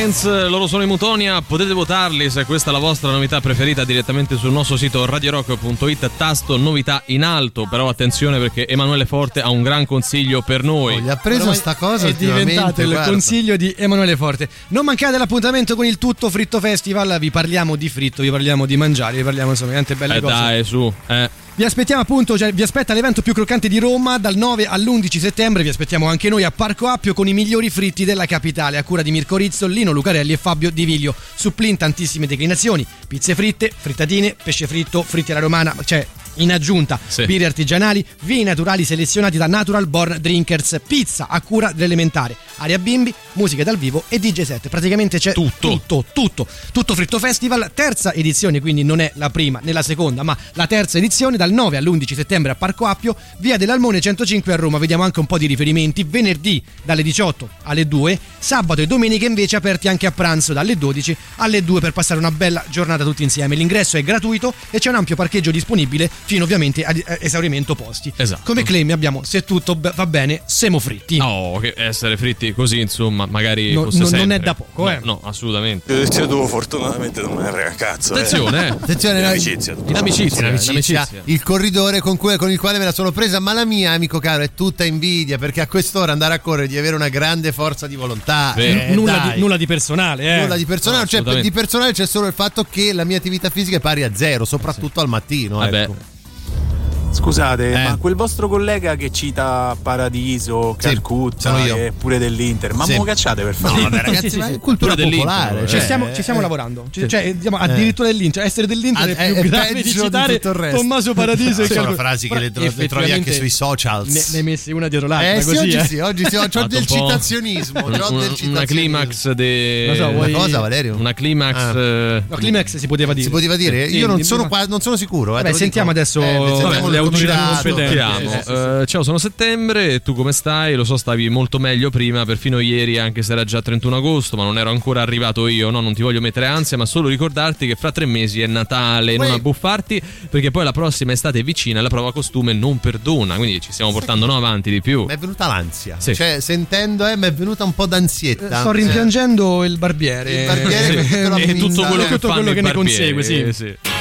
Dance, loro sono i Mutonia, potete votarli se questa è la vostra novità preferita direttamente sul nostro sito radiorock.it, tasto novità in alto, però attenzione perché Emanuele Forte ha un gran consiglio per noi. Gli ha preso Ormai sta cosa è diventato il guarda. consiglio di Emanuele Forte. Non mancate l'appuntamento con il Tutto Fritto Festival. Vi parliamo di fritto, vi parliamo di mangiare, vi parliamo insomma di tante belle Eh cose. dai, su, eh. Vi aspettiamo appunto, cioè, vi aspetta l'evento più croccante di Roma dal 9 all'11 settembre. Vi aspettiamo anche noi a Parco Appio con i migliori fritti della capitale, a cura di Mirko Rizzo, Lino Lucarelli e Fabio Di Viglio. Supplin tantissime declinazioni: pizze fritte, frittatine, pesce fritto, fritti alla romana, cioè in aggiunta Sì. birre artigianali, vini naturali selezionati da Natural Born Drinkers, pizza a cura dell'elementare, aria bimbi, musiche dal vivo e DJ set. Praticamente c'è tutto, tutto, tutto. Tutto Fritto Festival, terza edizione, quindi non è la prima né la seconda, ma la terza edizione dal 9 all'11 settembre a Parco Appio, via dell'Almone 105 a Roma. Vediamo anche un po' di riferimenti. Venerdì dalle 18 alle 2, sabato e domenica invece aperti anche a pranzo dalle 12 alle 2 per passare una bella giornata tutti insieme. L'ingresso è gratuito e c'è un ampio parcheggio disponibile fino ovviamente a a esaurimento posti. Esatto. Come claim abbiamo se tutto va bene, siamo fritti. No, che essere fritti così, insomma, magari No, no, non è da poco, No, eh. No, assolutamente. Io cioè, tu fortunatamente non me ne frega cazzo. Attenzione, eh. Attenzione, in no, amicizia. In amicizia, in in amicizia, amicizia. Il corridore con, cui- con il quale me la sono presa, ma la mia, amico caro, è tutta invidia perché a quest'ora andare a correre di avere una grande forza di volontà. Vero. Eh, nulla, di, nulla di personale, eh. Nulla di personale, No, cioè di personale c'è solo il fatto che la mia attività fisica è pari a zero, soprattutto al mattino. Vabbè. ecco. Scusate, Eh. ma quel vostro collega che cita Paradiso, Calcutta sono io. e pure dell'Inter, ma Sì. cacciate per No, favore? vabbè, ragazzi, ma è cultura Pure popolare. dell'Inter, Ci cioè, stiamo, ci stiamo eh, lavorando. Cioè, sì. cioè, diciamo, Eh. addirittura dell'Inter. Essere dell'Inter Ah, è più è grave di di citare tutto il resto. Tommaso Paradiso. e Sono Calcutta. frasi che le tro- le trovi anche sui socials. Ne, ne hai messi una dietro l'altra. Eh sì, così, oggi eh. sì, oggi sì, ho Fatto del citazionismo. una, climax de... Non so, vuoi- Una cosa, Valerio? Una climax Ah. eh, No, Climax si poteva dire. Si poteva dire? Sì, Io non sono, qua, non sono sicuro. eh, sentiamo adesso- Eh. Sentiamo. Eh, sì, sì. Eh, ciao, sono settembre. e Tu come stai? Lo so, stavi molto meglio prima, perfino ieri, anche se era già 31 agosto, ma non ero ancora arrivato io. No, non ti voglio mettere ansia, ma solo ricordarti che fra tre mesi è Natale. Non abbuffarti, perché poi la prossima estate è vicina e la prova costume non perdona. Quindi ci stiamo portando no, avanti di più. Mi è venuta l'ansia. Sì. Cioè, sentendo, eh, mi è venuta un po' d'ansietta. Sto rimpiangendo il barbiere. Il barbiere Eh, l'ho E tutto quello che, tutto fanno quello i che ne consegue, sì. eh, sì.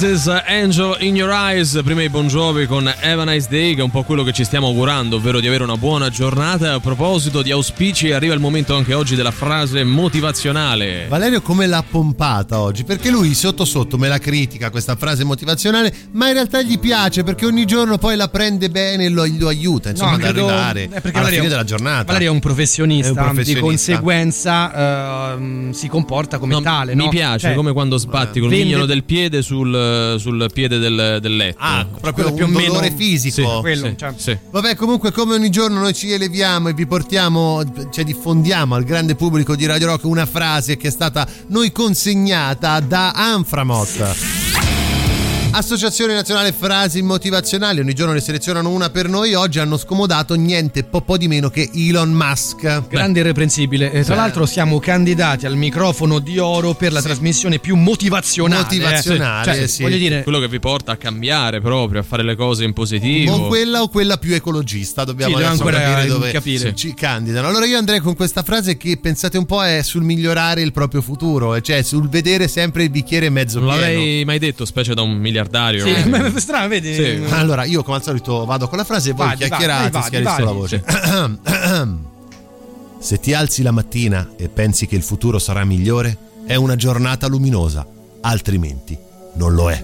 Days, Angel in Your Eyes, prima i Bon Jovi con Have a Nice Day, che è un po' quello che ci stiamo augurando, ovvero di avere una buona giornata. A proposito di auspici, arriva il momento anche oggi della frase motivazionale. Valerio come l'ha pompata oggi? Perché lui sotto sotto me la critica questa frase motivazionale, ma in realtà gli piace perché ogni giorno poi la prende bene e lo, lo aiuta insomma No, ad credo- arrivare alla Valerio- fine della giornata. Valerio è un professionista, È un professionista. di conseguenza ehm, si comporta come No, tale. mi no? piace Cioè, come quando sbatti col vende- mignolo del piede sul, sul piede del, del letto. Ah, proprio più o un meno- dolore fisico. Sì, quello, sì, cioè. sì. Vabbè, comunque, come ogni giorno noi ci eleviamo e vi portiamo, cioè diffondiamo al grande pubblico di Radio Rock una frase che è stata noi consegnata da Anframot. Associazione Nazionale Frasi Motivazionali, ogni giorno ne selezionano una per noi, oggi hanno scomodato niente po', po' di meno che Elon Musk. Grande e irreprensibile. E tra Sì. l'altro siamo candidati al microfono di oro per la trasmissione più motivazionale. Motivazionale, eh. Cioè, sì. Voglio dire, Quello che vi porta a cambiare proprio, a fare le cose in positivo. O quella o quella più ecologista, dobbiamo Sì, ancora capire dove capire. ci candidano. Allora io andrei con questa frase che pensate un po' è sul migliorare il proprio futuro, e cioè sul vedere sempre il bicchiere mezzo Non pieno. l'avrei mai detto, specie da un miliardario. Sì, Eh. ma è strano, vedi? Sì. Allora, io come al solito vado con la frase e voi Vadi, chiacchierate, vadi, schiarisco la voce. Se ti alzi la mattina e pensi che il futuro sarà migliore, è una giornata luminosa, altrimenti non lo è.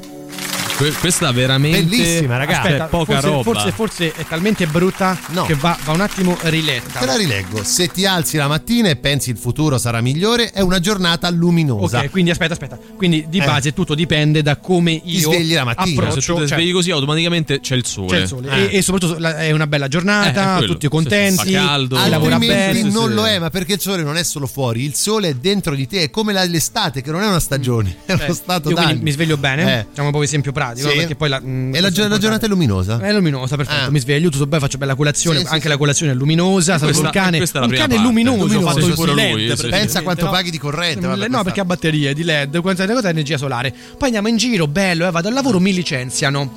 Que- questa veramente Bellissima, ragazzi. Aspetta, poca forse, roba. Forse, forse è talmente brutta No. che va, va un attimo riletta. Te la rileggo. Se ti alzi la mattina e pensi il futuro sarà migliore, è una giornata luminosa. Ok, quindi aspetta, aspetta. Quindi di Eh. base tutto dipende da come io svegli la mattina. approccio. Se tu ti cioè, svegli così, automaticamente c'è il sole. c'è il sole. Eh. E, e soprattutto la- è una bella giornata, Eh, tutti contenti, fa caldo. lavora Altrimenti bene. non sì. lo è, ma perché il sole non è solo fuori, il sole è dentro di te, è come l'estate, che non è una stagione, è Cioè, uno stato io quindi d'animo. mi sveglio bene, Eh. facciamo un po' esempio pratico, Sì. perché poi la, mm, E la, la giornata è luminosa? È luminosa, perfetto. Ah. Mi sveglio, tutto bene, faccio bella colazione. Sì, sì, anche sì. la colazione è luminosa. Questa- un cane, è un cane parte. luminoso. Luminoso, fatto sì, su pure LED, lui, Pensa quanto no? paghi di corrente. vabbè, No, questa- perché ha batterie di LED, quante cose energia solare. Poi andiamo in giro, bello, eh, vado al lavoro, mi licenziano.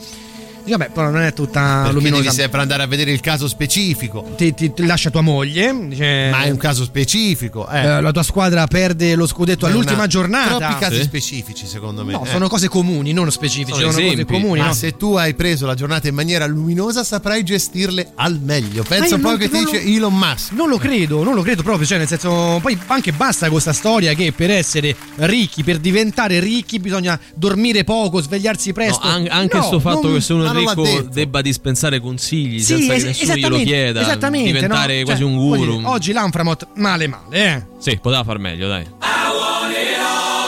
Vabbè, però non è tutta Perché luminosa. devi sempre andare a vedere il caso specifico. Ti, ti- ti lascia tua moglie. Dice, Ma è un caso specifico. Eh. eh, la tua squadra perde lo scudetto È all'ultima una- giornata. Troppi casi Sì. specifici, secondo me. No, eh. sono cose comuni, non specifiche. Sono, cose comuni. Ma no? se tu hai preso la giornata in maniera luminosa, saprai gestirle al meglio. Pensa un po' che ti dice lo- Elon Musk. Non lo credo, non lo credo proprio. Cioè, nel senso, poi anche basta questa storia che per essere ricchi, per diventare ricchi, bisogna dormire poco, svegliarsi No, presto. an- anche No, sto fatto non- che se uno detto. debba dispensare consigli Sì, senza es- che nessuno glielo chieda, esattamente, diventare no? quasi Cioè, un guru. dire, oggi l'Anframot male male, eh. Sì, poteva far meglio, dai. adventure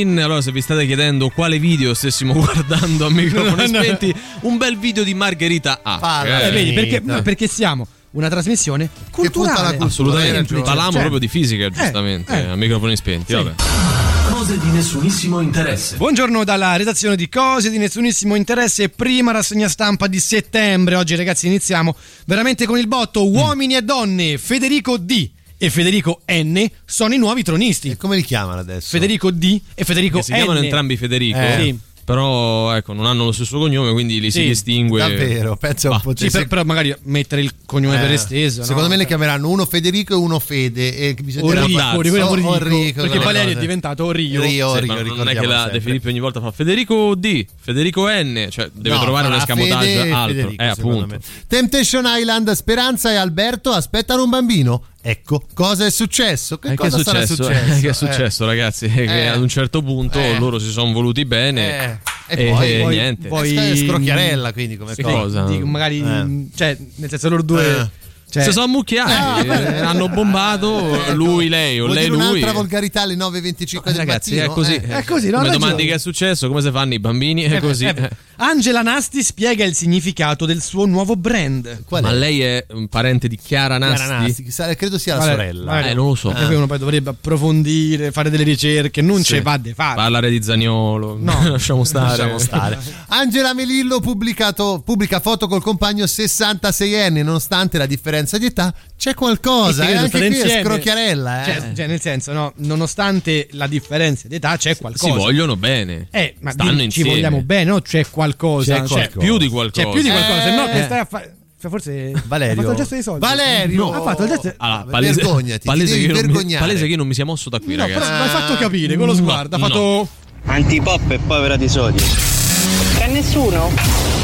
eh, Queen. Allora, se vi state chiedendo quale video stessimo guardando a microfoni No, no. spenti, un bel video di Margherita A. Eh, vedi, perché, perché siamo una trasmissione culturale. Assolutamente. Parlavamo Cioè, proprio di fisica, giustamente, eh. a microfoni spenti. Vabbè. Cose di nessunissimo interesse. Buongiorno dalla redazione di Cose di nessunissimo interesse, prima rassegna stampa di settembre. Oggi ragazzi iniziamo veramente con il botto Uomini e donne, Federico D e Federico N sono i nuovi tronisti. come li chiamano adesso? Federico D e Federico Che si chiamano N. entrambi Federico. Eh, sì. Però ecco, non hanno lo stesso cognome, quindi li si Sì, distingue. Davvero, pensa un Bah, po'. Sì, per- però magari mettere il cognome Eh, per esteso. Secondo no? me le chiameranno uno Federico e uno Fede. E bisognerà Orico, fare- Orico, o- Orico, Orico, perché Valerio è diventato Rio. Rio, Sì, Rio, non è che la sempre. De Filippi ogni volta fa Federico D, Federico N, cioè deve No, trovare un farà escamotage Fede e altro. Federico, eh, appunto. me. Temptation Island, Speranza e Alberto aspettano un bambino. Ecco, cosa è successo? Che Eh, che è cosa sarà successo? successo? Eh, che è Eh. successo, ragazzi? Che Eh. ad un certo punto Eh. loro si sono voluti bene Eh. E poi- poi- niente. poi- scrocchiarella, quindi, come Sì, cosa. cosa? Di- magari, Eh. cioè, nel senso loro due. Eh. Cioè, si sono ammucchiati, Eh, eh, hanno bombato lui, lei o lei, lui. un'altra volgarità alle 9.25 del Ragazzi, mattino? è così. Eh. È così, no, Come domandi ragione. che è successo, come si fanno i bambini, è Eh, così. eh, Angela Nasti spiega il significato del suo nuovo brand. Qual Ma è? lei è un parente di Chiara Nasti? Chiara Nasti, chissà, credo sia la sorella. Eh, non lo so. Poi uno poi dovrebbe approfondire, fare delle ricerche, non Sì. ce va di fare. Parlare di Zagnolo. No. lasciamo stare. Lasciamo stare. Angela Melillo pubblicato- pubblica foto col compagno 66enne, nonostante la differenza di età, c'è qualcosa. Eh, anche qui è scrocchiarella. Eh. Cioè, cioè, nel senso, no, nonostante la differenza di età, c'è qualcosa. Si vogliono bene. Eh, ma Stanno di- ci insieme. vogliamo bene, no? C'è qualcosa. C'è C'è qualcosa. più di qualcosa. C'è più di qualcosa. Se no, Eh. che stai a fare. Cioè, forse. Valerio. Ha fatto il gesto dei soldi. Valerio. No, ha fatto il gesto. Allora, palese, Vergognati, palese che devi io non mi, palese che io non mi sia mosso da qui, No, ragazzi. l'hai fatto capire con lo sguardo. Ha No, fatto. Antipop e povera di sodio. C'è nessuno?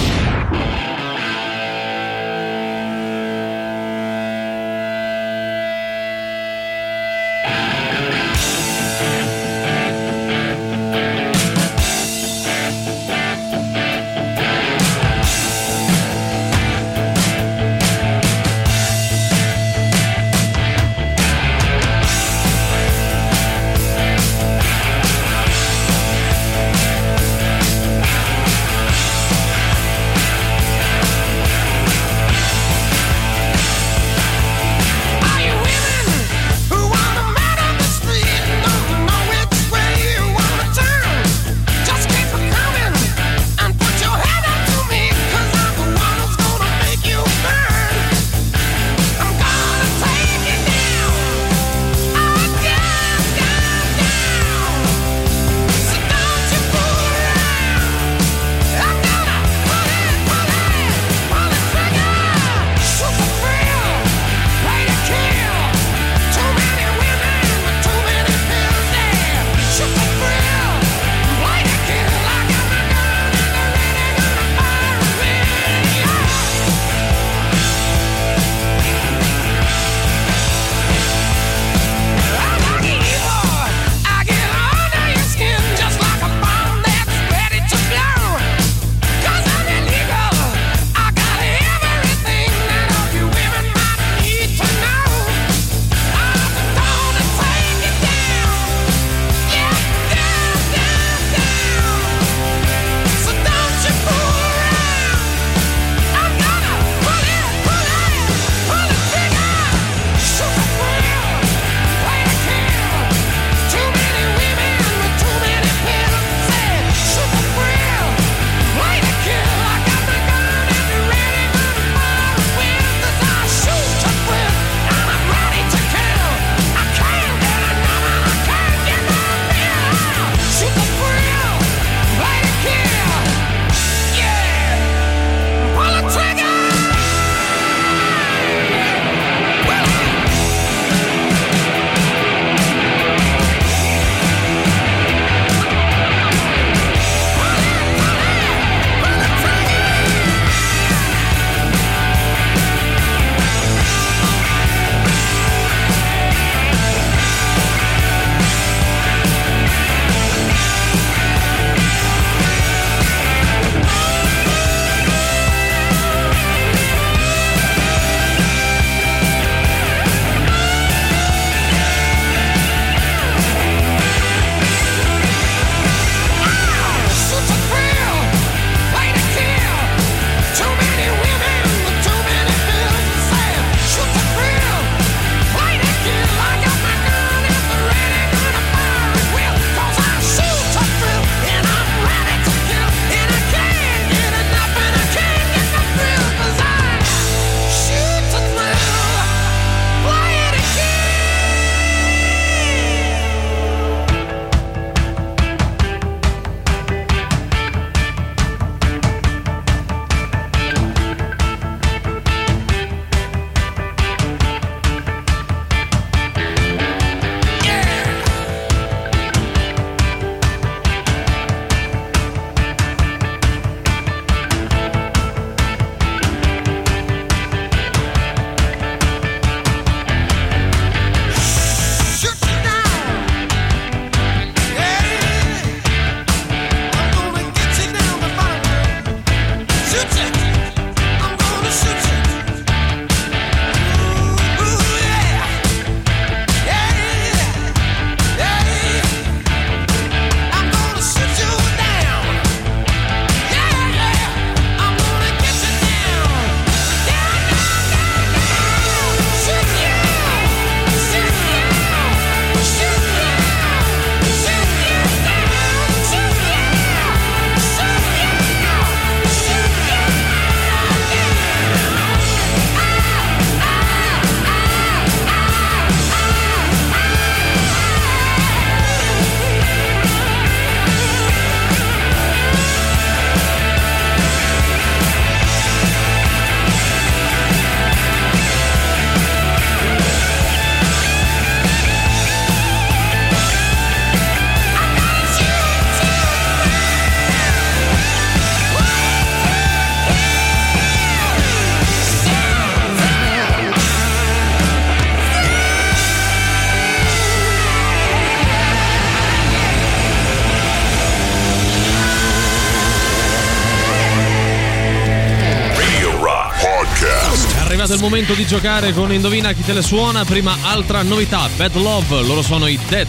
Il momento di giocare con Indovina chi te le suona. Prima altra novità, Bad Love, loro sono i Dead.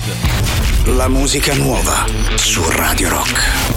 La musica nuova su Radio Rock.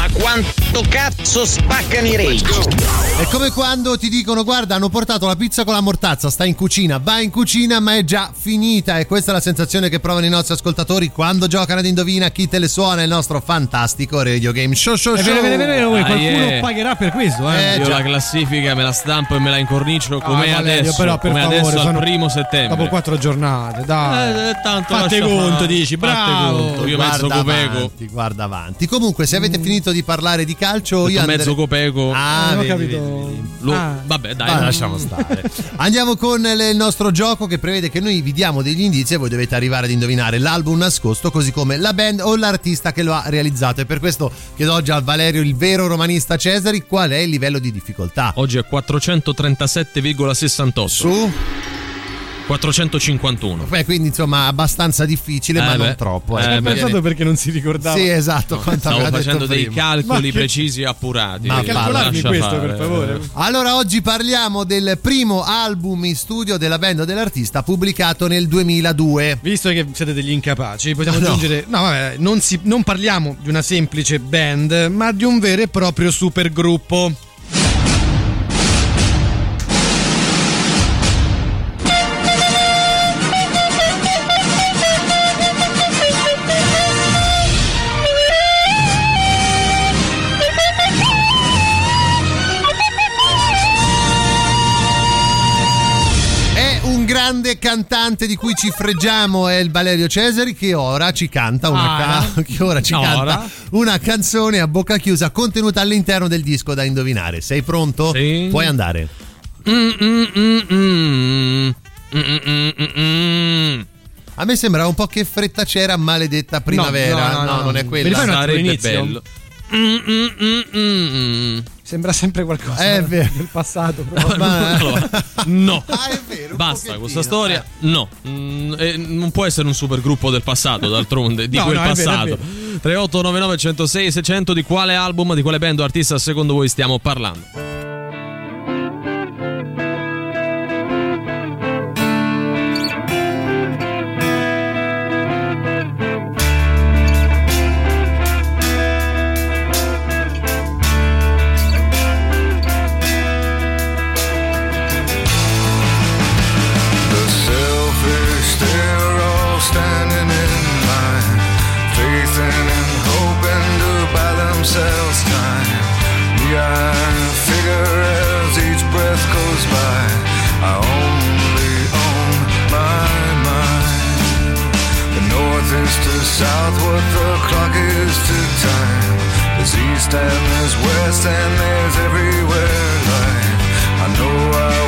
Ma quanto cazzo spaccano i rage? È come quando ti dicono guarda hanno portato la pizza con la mortazza, sta in cucina, va in cucina ma è già finita e questa è la sensazione che provano i nostri ascoltatori quando giocano ad Indovina chi te le suona il nostro fantastico radio game show show È show. vero, vero, vero, vero, Ah, qualcuno yeah. pagherà per questo, eh. Io già. la classifica me la stampo e me la incornicio come Ah, adesso, però, per come favore, adesso al primo settembre. Dopo quattro giornate, dai. Eh, eh, tanto Fate conto, fare. dici, Fate bravo. conto. Io guarda copeco. avanti, guarda avanti. Comunque, se avete finito di parlare di calcio, io andrei- mezzo copeco. Ah, Non ho vedi, capito. vedi, vedi. Lo- Ah. Vabbè, dai, non- lasciamo stare. Andiamo con il il nostro gioco che prevede che noi vi diamo degli indizi e voi dovete arrivare ad indovinare l'album nascosto, così come la band o l'artista che lo ha realizzato. E per questo chiedo oggi a Valerio, il vero romanista Cesari, qual è il livello di difficoltà. Oggi è 437,68. Su? 451. Beh, quindi insomma abbastanza difficile, Eh ma non beh. troppo. Eh. Ho pensato perché non si ricordava. Sì, esatto. No, quanto stavo facendo dei prima. calcoli Ma che- precisi e appurati. Ma calcolarmi Lascia questo, fare. per favore. Allora, oggi parliamo del primo album in studio della band dell'artista pubblicato nel 2002. Visto che siete degli incapaci, possiamo No. aggiungere. No, vabbè, non, si- non parliamo di una semplice band, ma di un vero e proprio supergruppo. Grande cantante di cui ci freggiamo, è il Valerio Cesari, che ora ci canta una, Ah, ca- che ora ci ora? canta una canzone a bocca chiusa contenuta all'interno del disco da indovinare. Sei pronto? Sì. Puoi andare. Mm, mm, mm, mm. Mm, mm, mm, mm, mm. A me sembrava un po' che fretta c'era maledetta primavera. no, no, no. non è quella. li fai un Sarebbe l'inizio? bello. Sembra sempre qualcosa È vero. del passato. però. Ma- Allora, no. Ah, è vero. un Basta, questa storia eh. no. Mm, eh, non può essere un supergruppo del passato, d'altronde, di No, quel no, passato. 3899 106 600 di quale album, di quale band o artista secondo voi stiamo parlando? There's east and there's west and there's everywhere light. I know I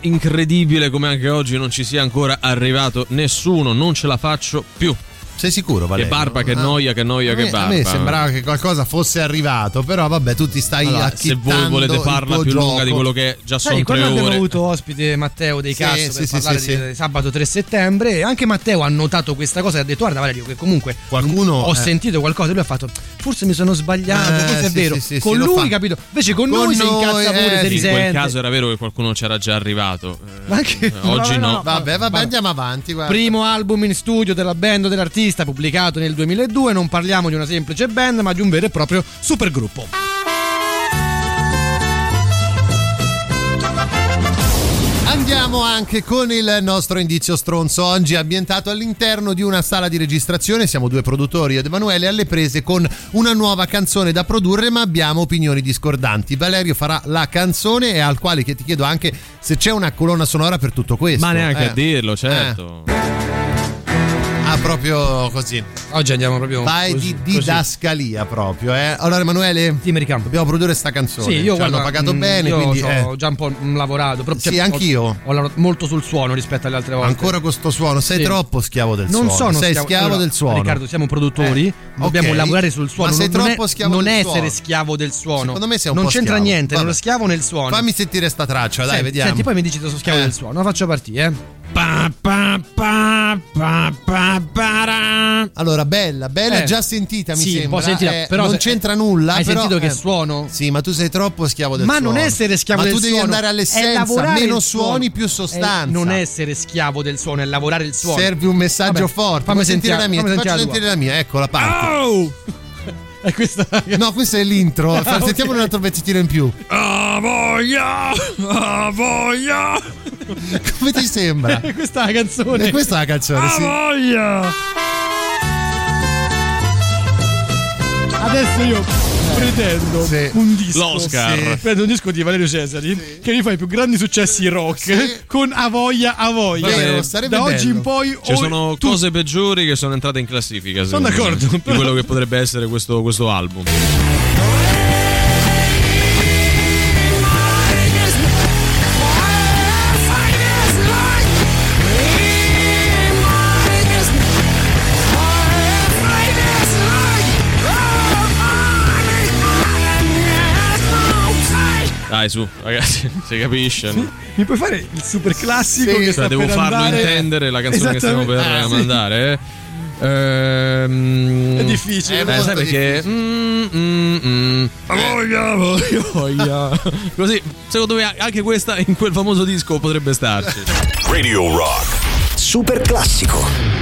Incredibile come anche oggi non ci sia ancora arrivato nessuno, non ce la faccio più. Sei sicuro, Valerio? Che barba, che Ah. noia, che noia, A che me, a barba. me sembrava che qualcosa fosse arrivato, però vabbè, tu ti stai Allora, se voi volete farla più lunga gioco. di quello che già sono Sai, tre quando abbiamo ore. avuto ospite Matteo dei Sì, Cazzo sì, per sì, parlare sì, di, sabato 3 settembre, e anche Matteo ha notato questa cosa e ha detto guarda Valerio che comunque Qualcuno, ho eh. sentito qualcosa e lui ha fatto forse mi sono sbagliato, Eh, forse è sì, vero. sì, sì, con lui capito? Invece con, Con noi si noi, incazza pure, eh, si sì, In quel risente. caso era vero che qualcuno c'era già arrivato. Eh, anche- eh, oggi no. Vabbè, vabbè, andiamo avanti. Primo album in studio della band o dell'artista pubblicato nel 2002, non parliamo di una semplice band ma di un vero e proprio supergruppo. Andiamo anche con il nostro indizio stronzo oggi ambientato all'interno di una sala di registrazione. Siamo due produttori, ed Emanuele, alle prese con una nuova canzone da produrre, ma abbiamo opinioni discordanti. Valerio farà la canzone e al quale che ti chiedo anche se c'è una colonna sonora per tutto questo. Ma neanche Eh. a dirlo, certo. Ah, proprio così. Oggi andiamo proprio Vai così, di didascalia proprio, eh. Allora, Emanuele, dobbiamo produrre sta canzone. Sì, io Ci hanno guarda, pagato mh, bene, io quindi ho eh, già un po' lavorato. Però, Sì, ho- anch'io. Ho, lavorato molto sul suono rispetto alle altre volte. ancora con sto suono. Sei Sì. troppo schiavo del non suono. sono sei schiavo, schiavo allora, del suono. Riccardo, siamo produttori, Eh, dobbiamo ok. lavorare sul suono. Ma sei non troppo è, schiavo non del è suono. essere schiavo del suono. Secondo me sei un non po' c'entra schiavo. niente, Vabbè. nello schiavo nel suono. Fammi sentire sta traccia, dai, vediamo. Senti, poi mi dici se sono schiavo Eh. del suono. La faccio partire, eh. Allora, bella, bella, Eh. già sentita, mi Sì, sembra. sentita, Eh, però non c'entra nulla. hai però, sentito che eh, suono? Sì, ma tu sei troppo schiavo del Ma suono. non essere schiavo ma del tu devi suono. andare è all'essenza, meno suono. suoni, più È sostanza. non essere schiavo del suono, è lavorare il suono. Serve un messaggio Vabbè, forte. Fammi Fammi sentire la mia, fammi ti faccio sentire sentire la mia, ecco la parte. Oh! E questa... No, questo è l'intro. Ah, Sentiamo ok. un altro pezzettino in più. Ah, voglia! Ah, voglia! Come ti sembra? questa è la canzone. E questa è la canzone, Ah, sì. voglia! Adesso io pretendo un disco. L'Oscar. Sì. Prendo un disco di Valerio Cesari che rifà i più grandi successi rock con Avoia Avoia. Vero, da oggi in poi Ci o- sono tu- cose peggiori che sono entrate in classifica. Sono secondo me, d'accordo, Di quello che potrebbe essere questo, questo album. Dai, su, ragazzi, si capisce. no? Mi puoi fare il super classico Sì, che cioè, sta devo per farlo andare? intendere la canzone che stiamo per. Ah, sì. mandare. eh. Ehm, È difficile, eh, è molto sai perché? Mm, mm, mm. Voglia, voglia, voglia. Così, secondo me anche questa in quel famoso disco potrebbe starci. Radio Rock. Super classico.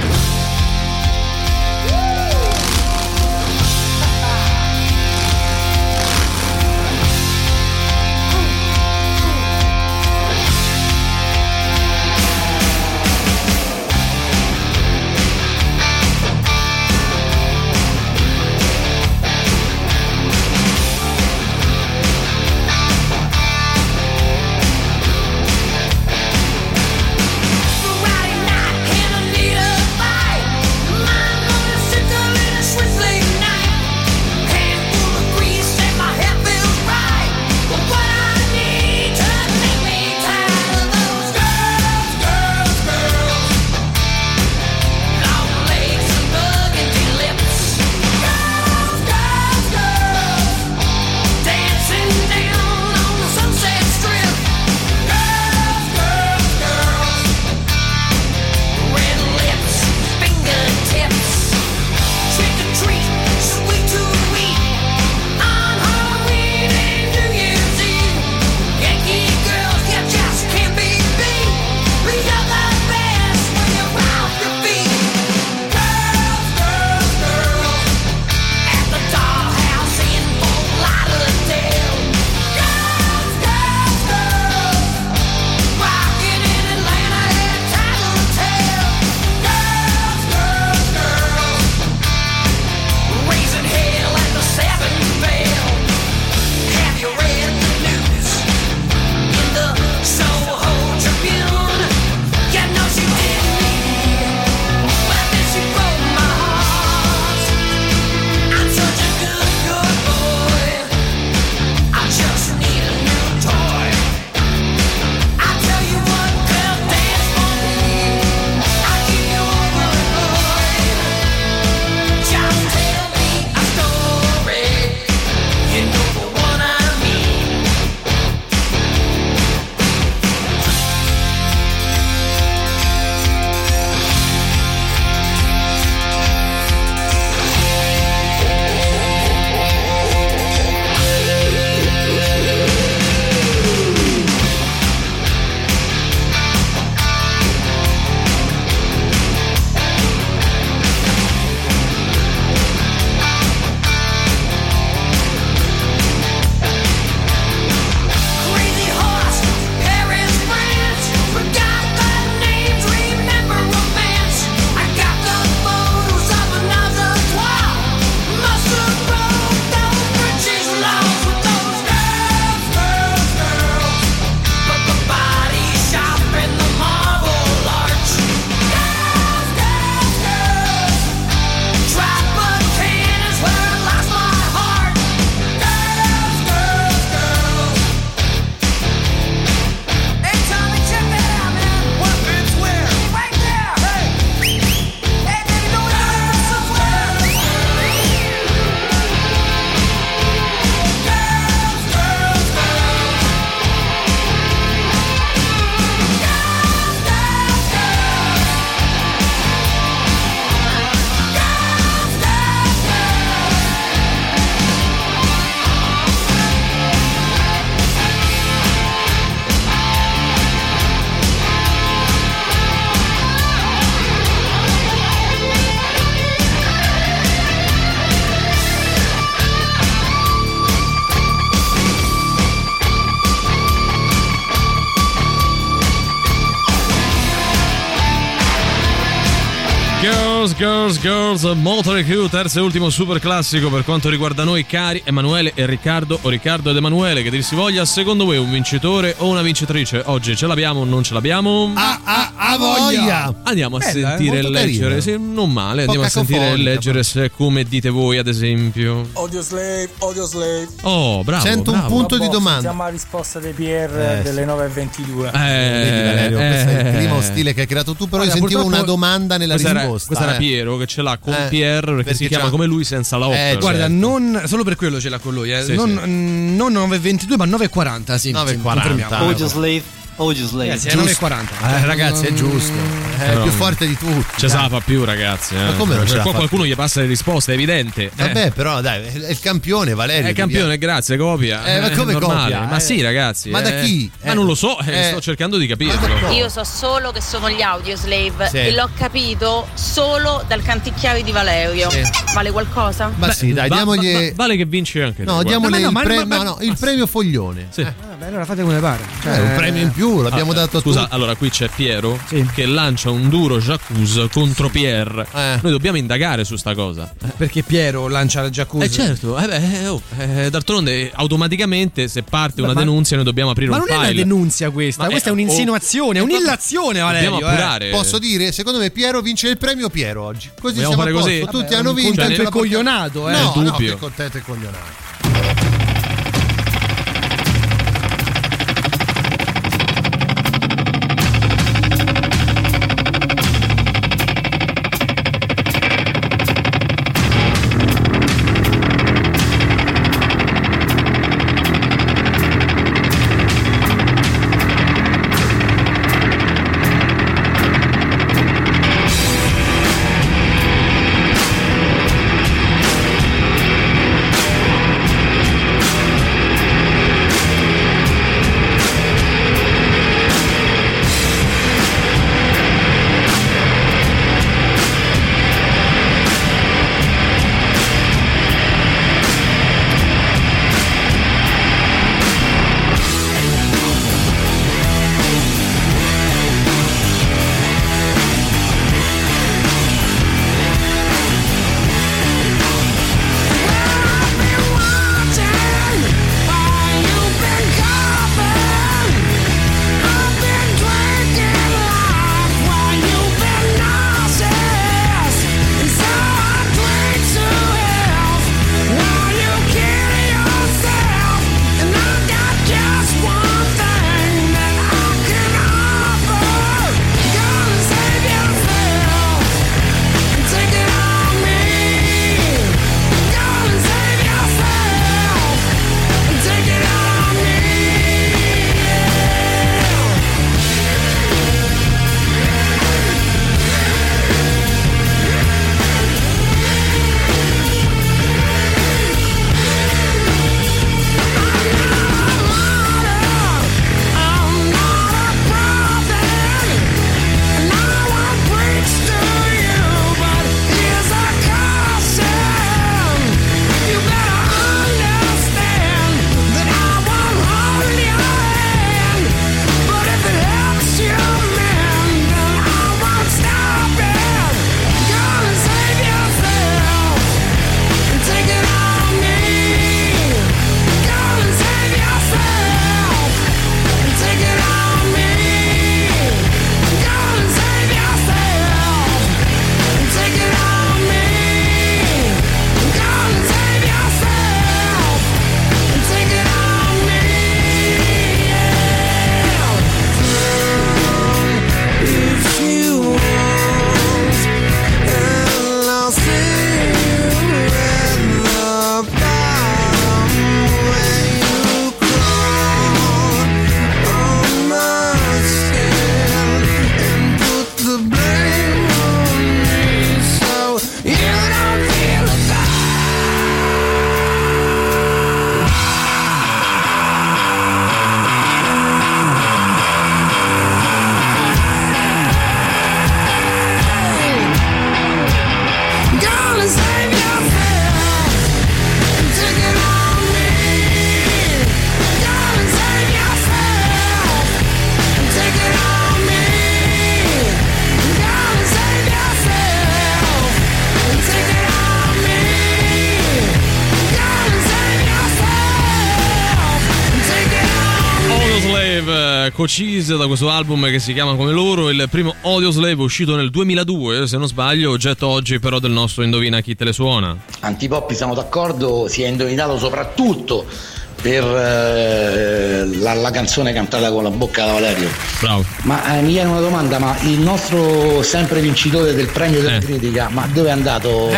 Girls, Girls, Motor Crew, terzo e ultimo super classico per quanto riguarda noi cari Emanuele e Riccardo o Riccardo ed Emanuele che dir si voglia, secondo voi un vincitore o una vincitrice? Oggi ce l'abbiamo o non ce l'abbiamo? Ah, ah, voglia! Andiamo a Bella, sentire eh, e molto leggere, sì, non male, andiamo a sentire e leggere se come dite voi ad esempio. Audio slave, audio slave. Oh, bravo. Sento un bravo. punto di domanda. Sentiamo la risposta dei PR Eh, delle 9.22. Eh, Vedi Valerio, questo è il eh. primo stile che hai creato tu, però io sentivo una domanda nella Questa era- risposta. Questa era eh. Piero che ce l'ha con Eh, Pierre perché, perché si chiama come lui senza la 8. Eh, Guarda, non solo per quello ce l'ha con lui, eh. Sì, non, sì. mm, non 9.22, ma 9.40. Sì, 9.40. sì, confermiamo. Audio slave, audio slave. Ragazzi, è Giusto. 9.40. Eh, ragazzi, è giusto. È Però- più forte di tutti. Ce la fa più, ragazzi. Eh. Ma come non ce Cioè, la qua fa qualcuno gli passa le risposte, è evidente. Eh. Vabbè, però dai, è il campione, Valerio. È il campione, grazie, copia. Eh, ma come copia? Ma Eh. sì, ragazzi. Ma da eh. chi? Ma Eh. non lo so, eh, Eh. sto cercando di capirlo. Io so solo che sono gli audio slave Sì. e l'ho capito solo dal canticchiavi di Valerio. Sì. Vale qualcosa? Ma sì, dai, Va- diamogli. va- va- vale che vince anche No, diamogli no, il, premio, ma- no, no, il premio foglione. Sì. Vabbè, allora fate come pare. Cioè, Eh, un premio in più, l'abbiamo Ah, dato a Scusa, tutti. allora qui c'è Piero Sì. che lancia un duro Jacuzzi contro Pierre. Eh. Noi dobbiamo indagare su sta cosa. Perché Piero lancia il jacuzzi? Eh certo, eh beh, oh, eh, d'altronde automaticamente se parte una Ma- denunzia noi dobbiamo aprire Ma un non è una file. denunzia questa, Ma questa è è- un'insinuazione, è oh, un'illazione, Valerio. Dobbiamo eh. appurare. Posso dire, secondo me Piero vince il premio Piero oggi. Così Vogliamo siamo fare a posto. così? Tutti Vabbè, hanno un vinto. la e coglionato, eh. No, no, dubbio. che contento e coglionato. Cochise da questo album che si chiama come loro, il primo Audio Slave uscito nel 2002, se non sbaglio, oggetto oggi però del nostro Indovina chi te le suona. Antipoppi siamo d'accordo, si è indovinato soprattutto per eh, la, la canzone cantata con la bocca da Valerio. Bravo. Ma eh, mi viene una domanda, ma il nostro sempre vincitore del premio della critica, ma dove è andato?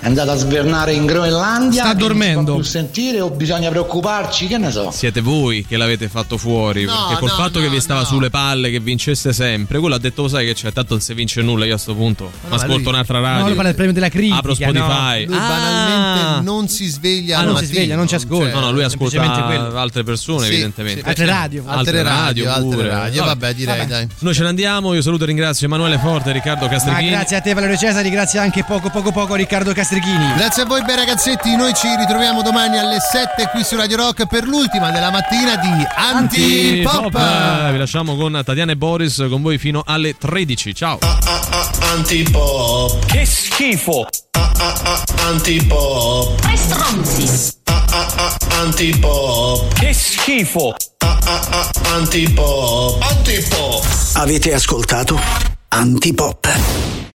È andato a svernare in Groenlandia? Sta che non si dormendo. può più sentire o bisogna preoccuparci? Che ne so? Siete voi che l'avete fatto fuori, No, perché col no, fatto che vi stava sulle palle che vincesse sempre, quello ha detto "Lo sai che c'è, tanto non si vince nulla io a sto punto. Ma ascolto lui- un'altra No, radio. lui parla del premio della critica. Apro Spotify. no. Lui Ah. banalmente non si sveglia Ah, non si sveglia, non ci ascolta. No, no, lui ascolta altre persone, Sì, evidentemente. sì, Altre radio. altre radio, altre pure. radio. Vabbè, direi, dai. Noi ce ne andiamo. Io saluto e ringrazio Emanuele Forte, Riccardo Ma Castrichini. grazie a te Valerio Cesari, grazie anche poco poco poco Riccardo Castrichini. Grazie a voi bei ragazzetti, noi ci ritroviamo domani alle 7 qui su Radio Rock per l'ultima della mattina di Antipop. Pop. Vi lasciamo con Tatiana e Boris con voi fino alle 13. Ciao. Antipop. Che schifo! Antipop. Che stronzi! Antipop. Che schifo! Antipop. Antipop. Avete ascoltato Antipop.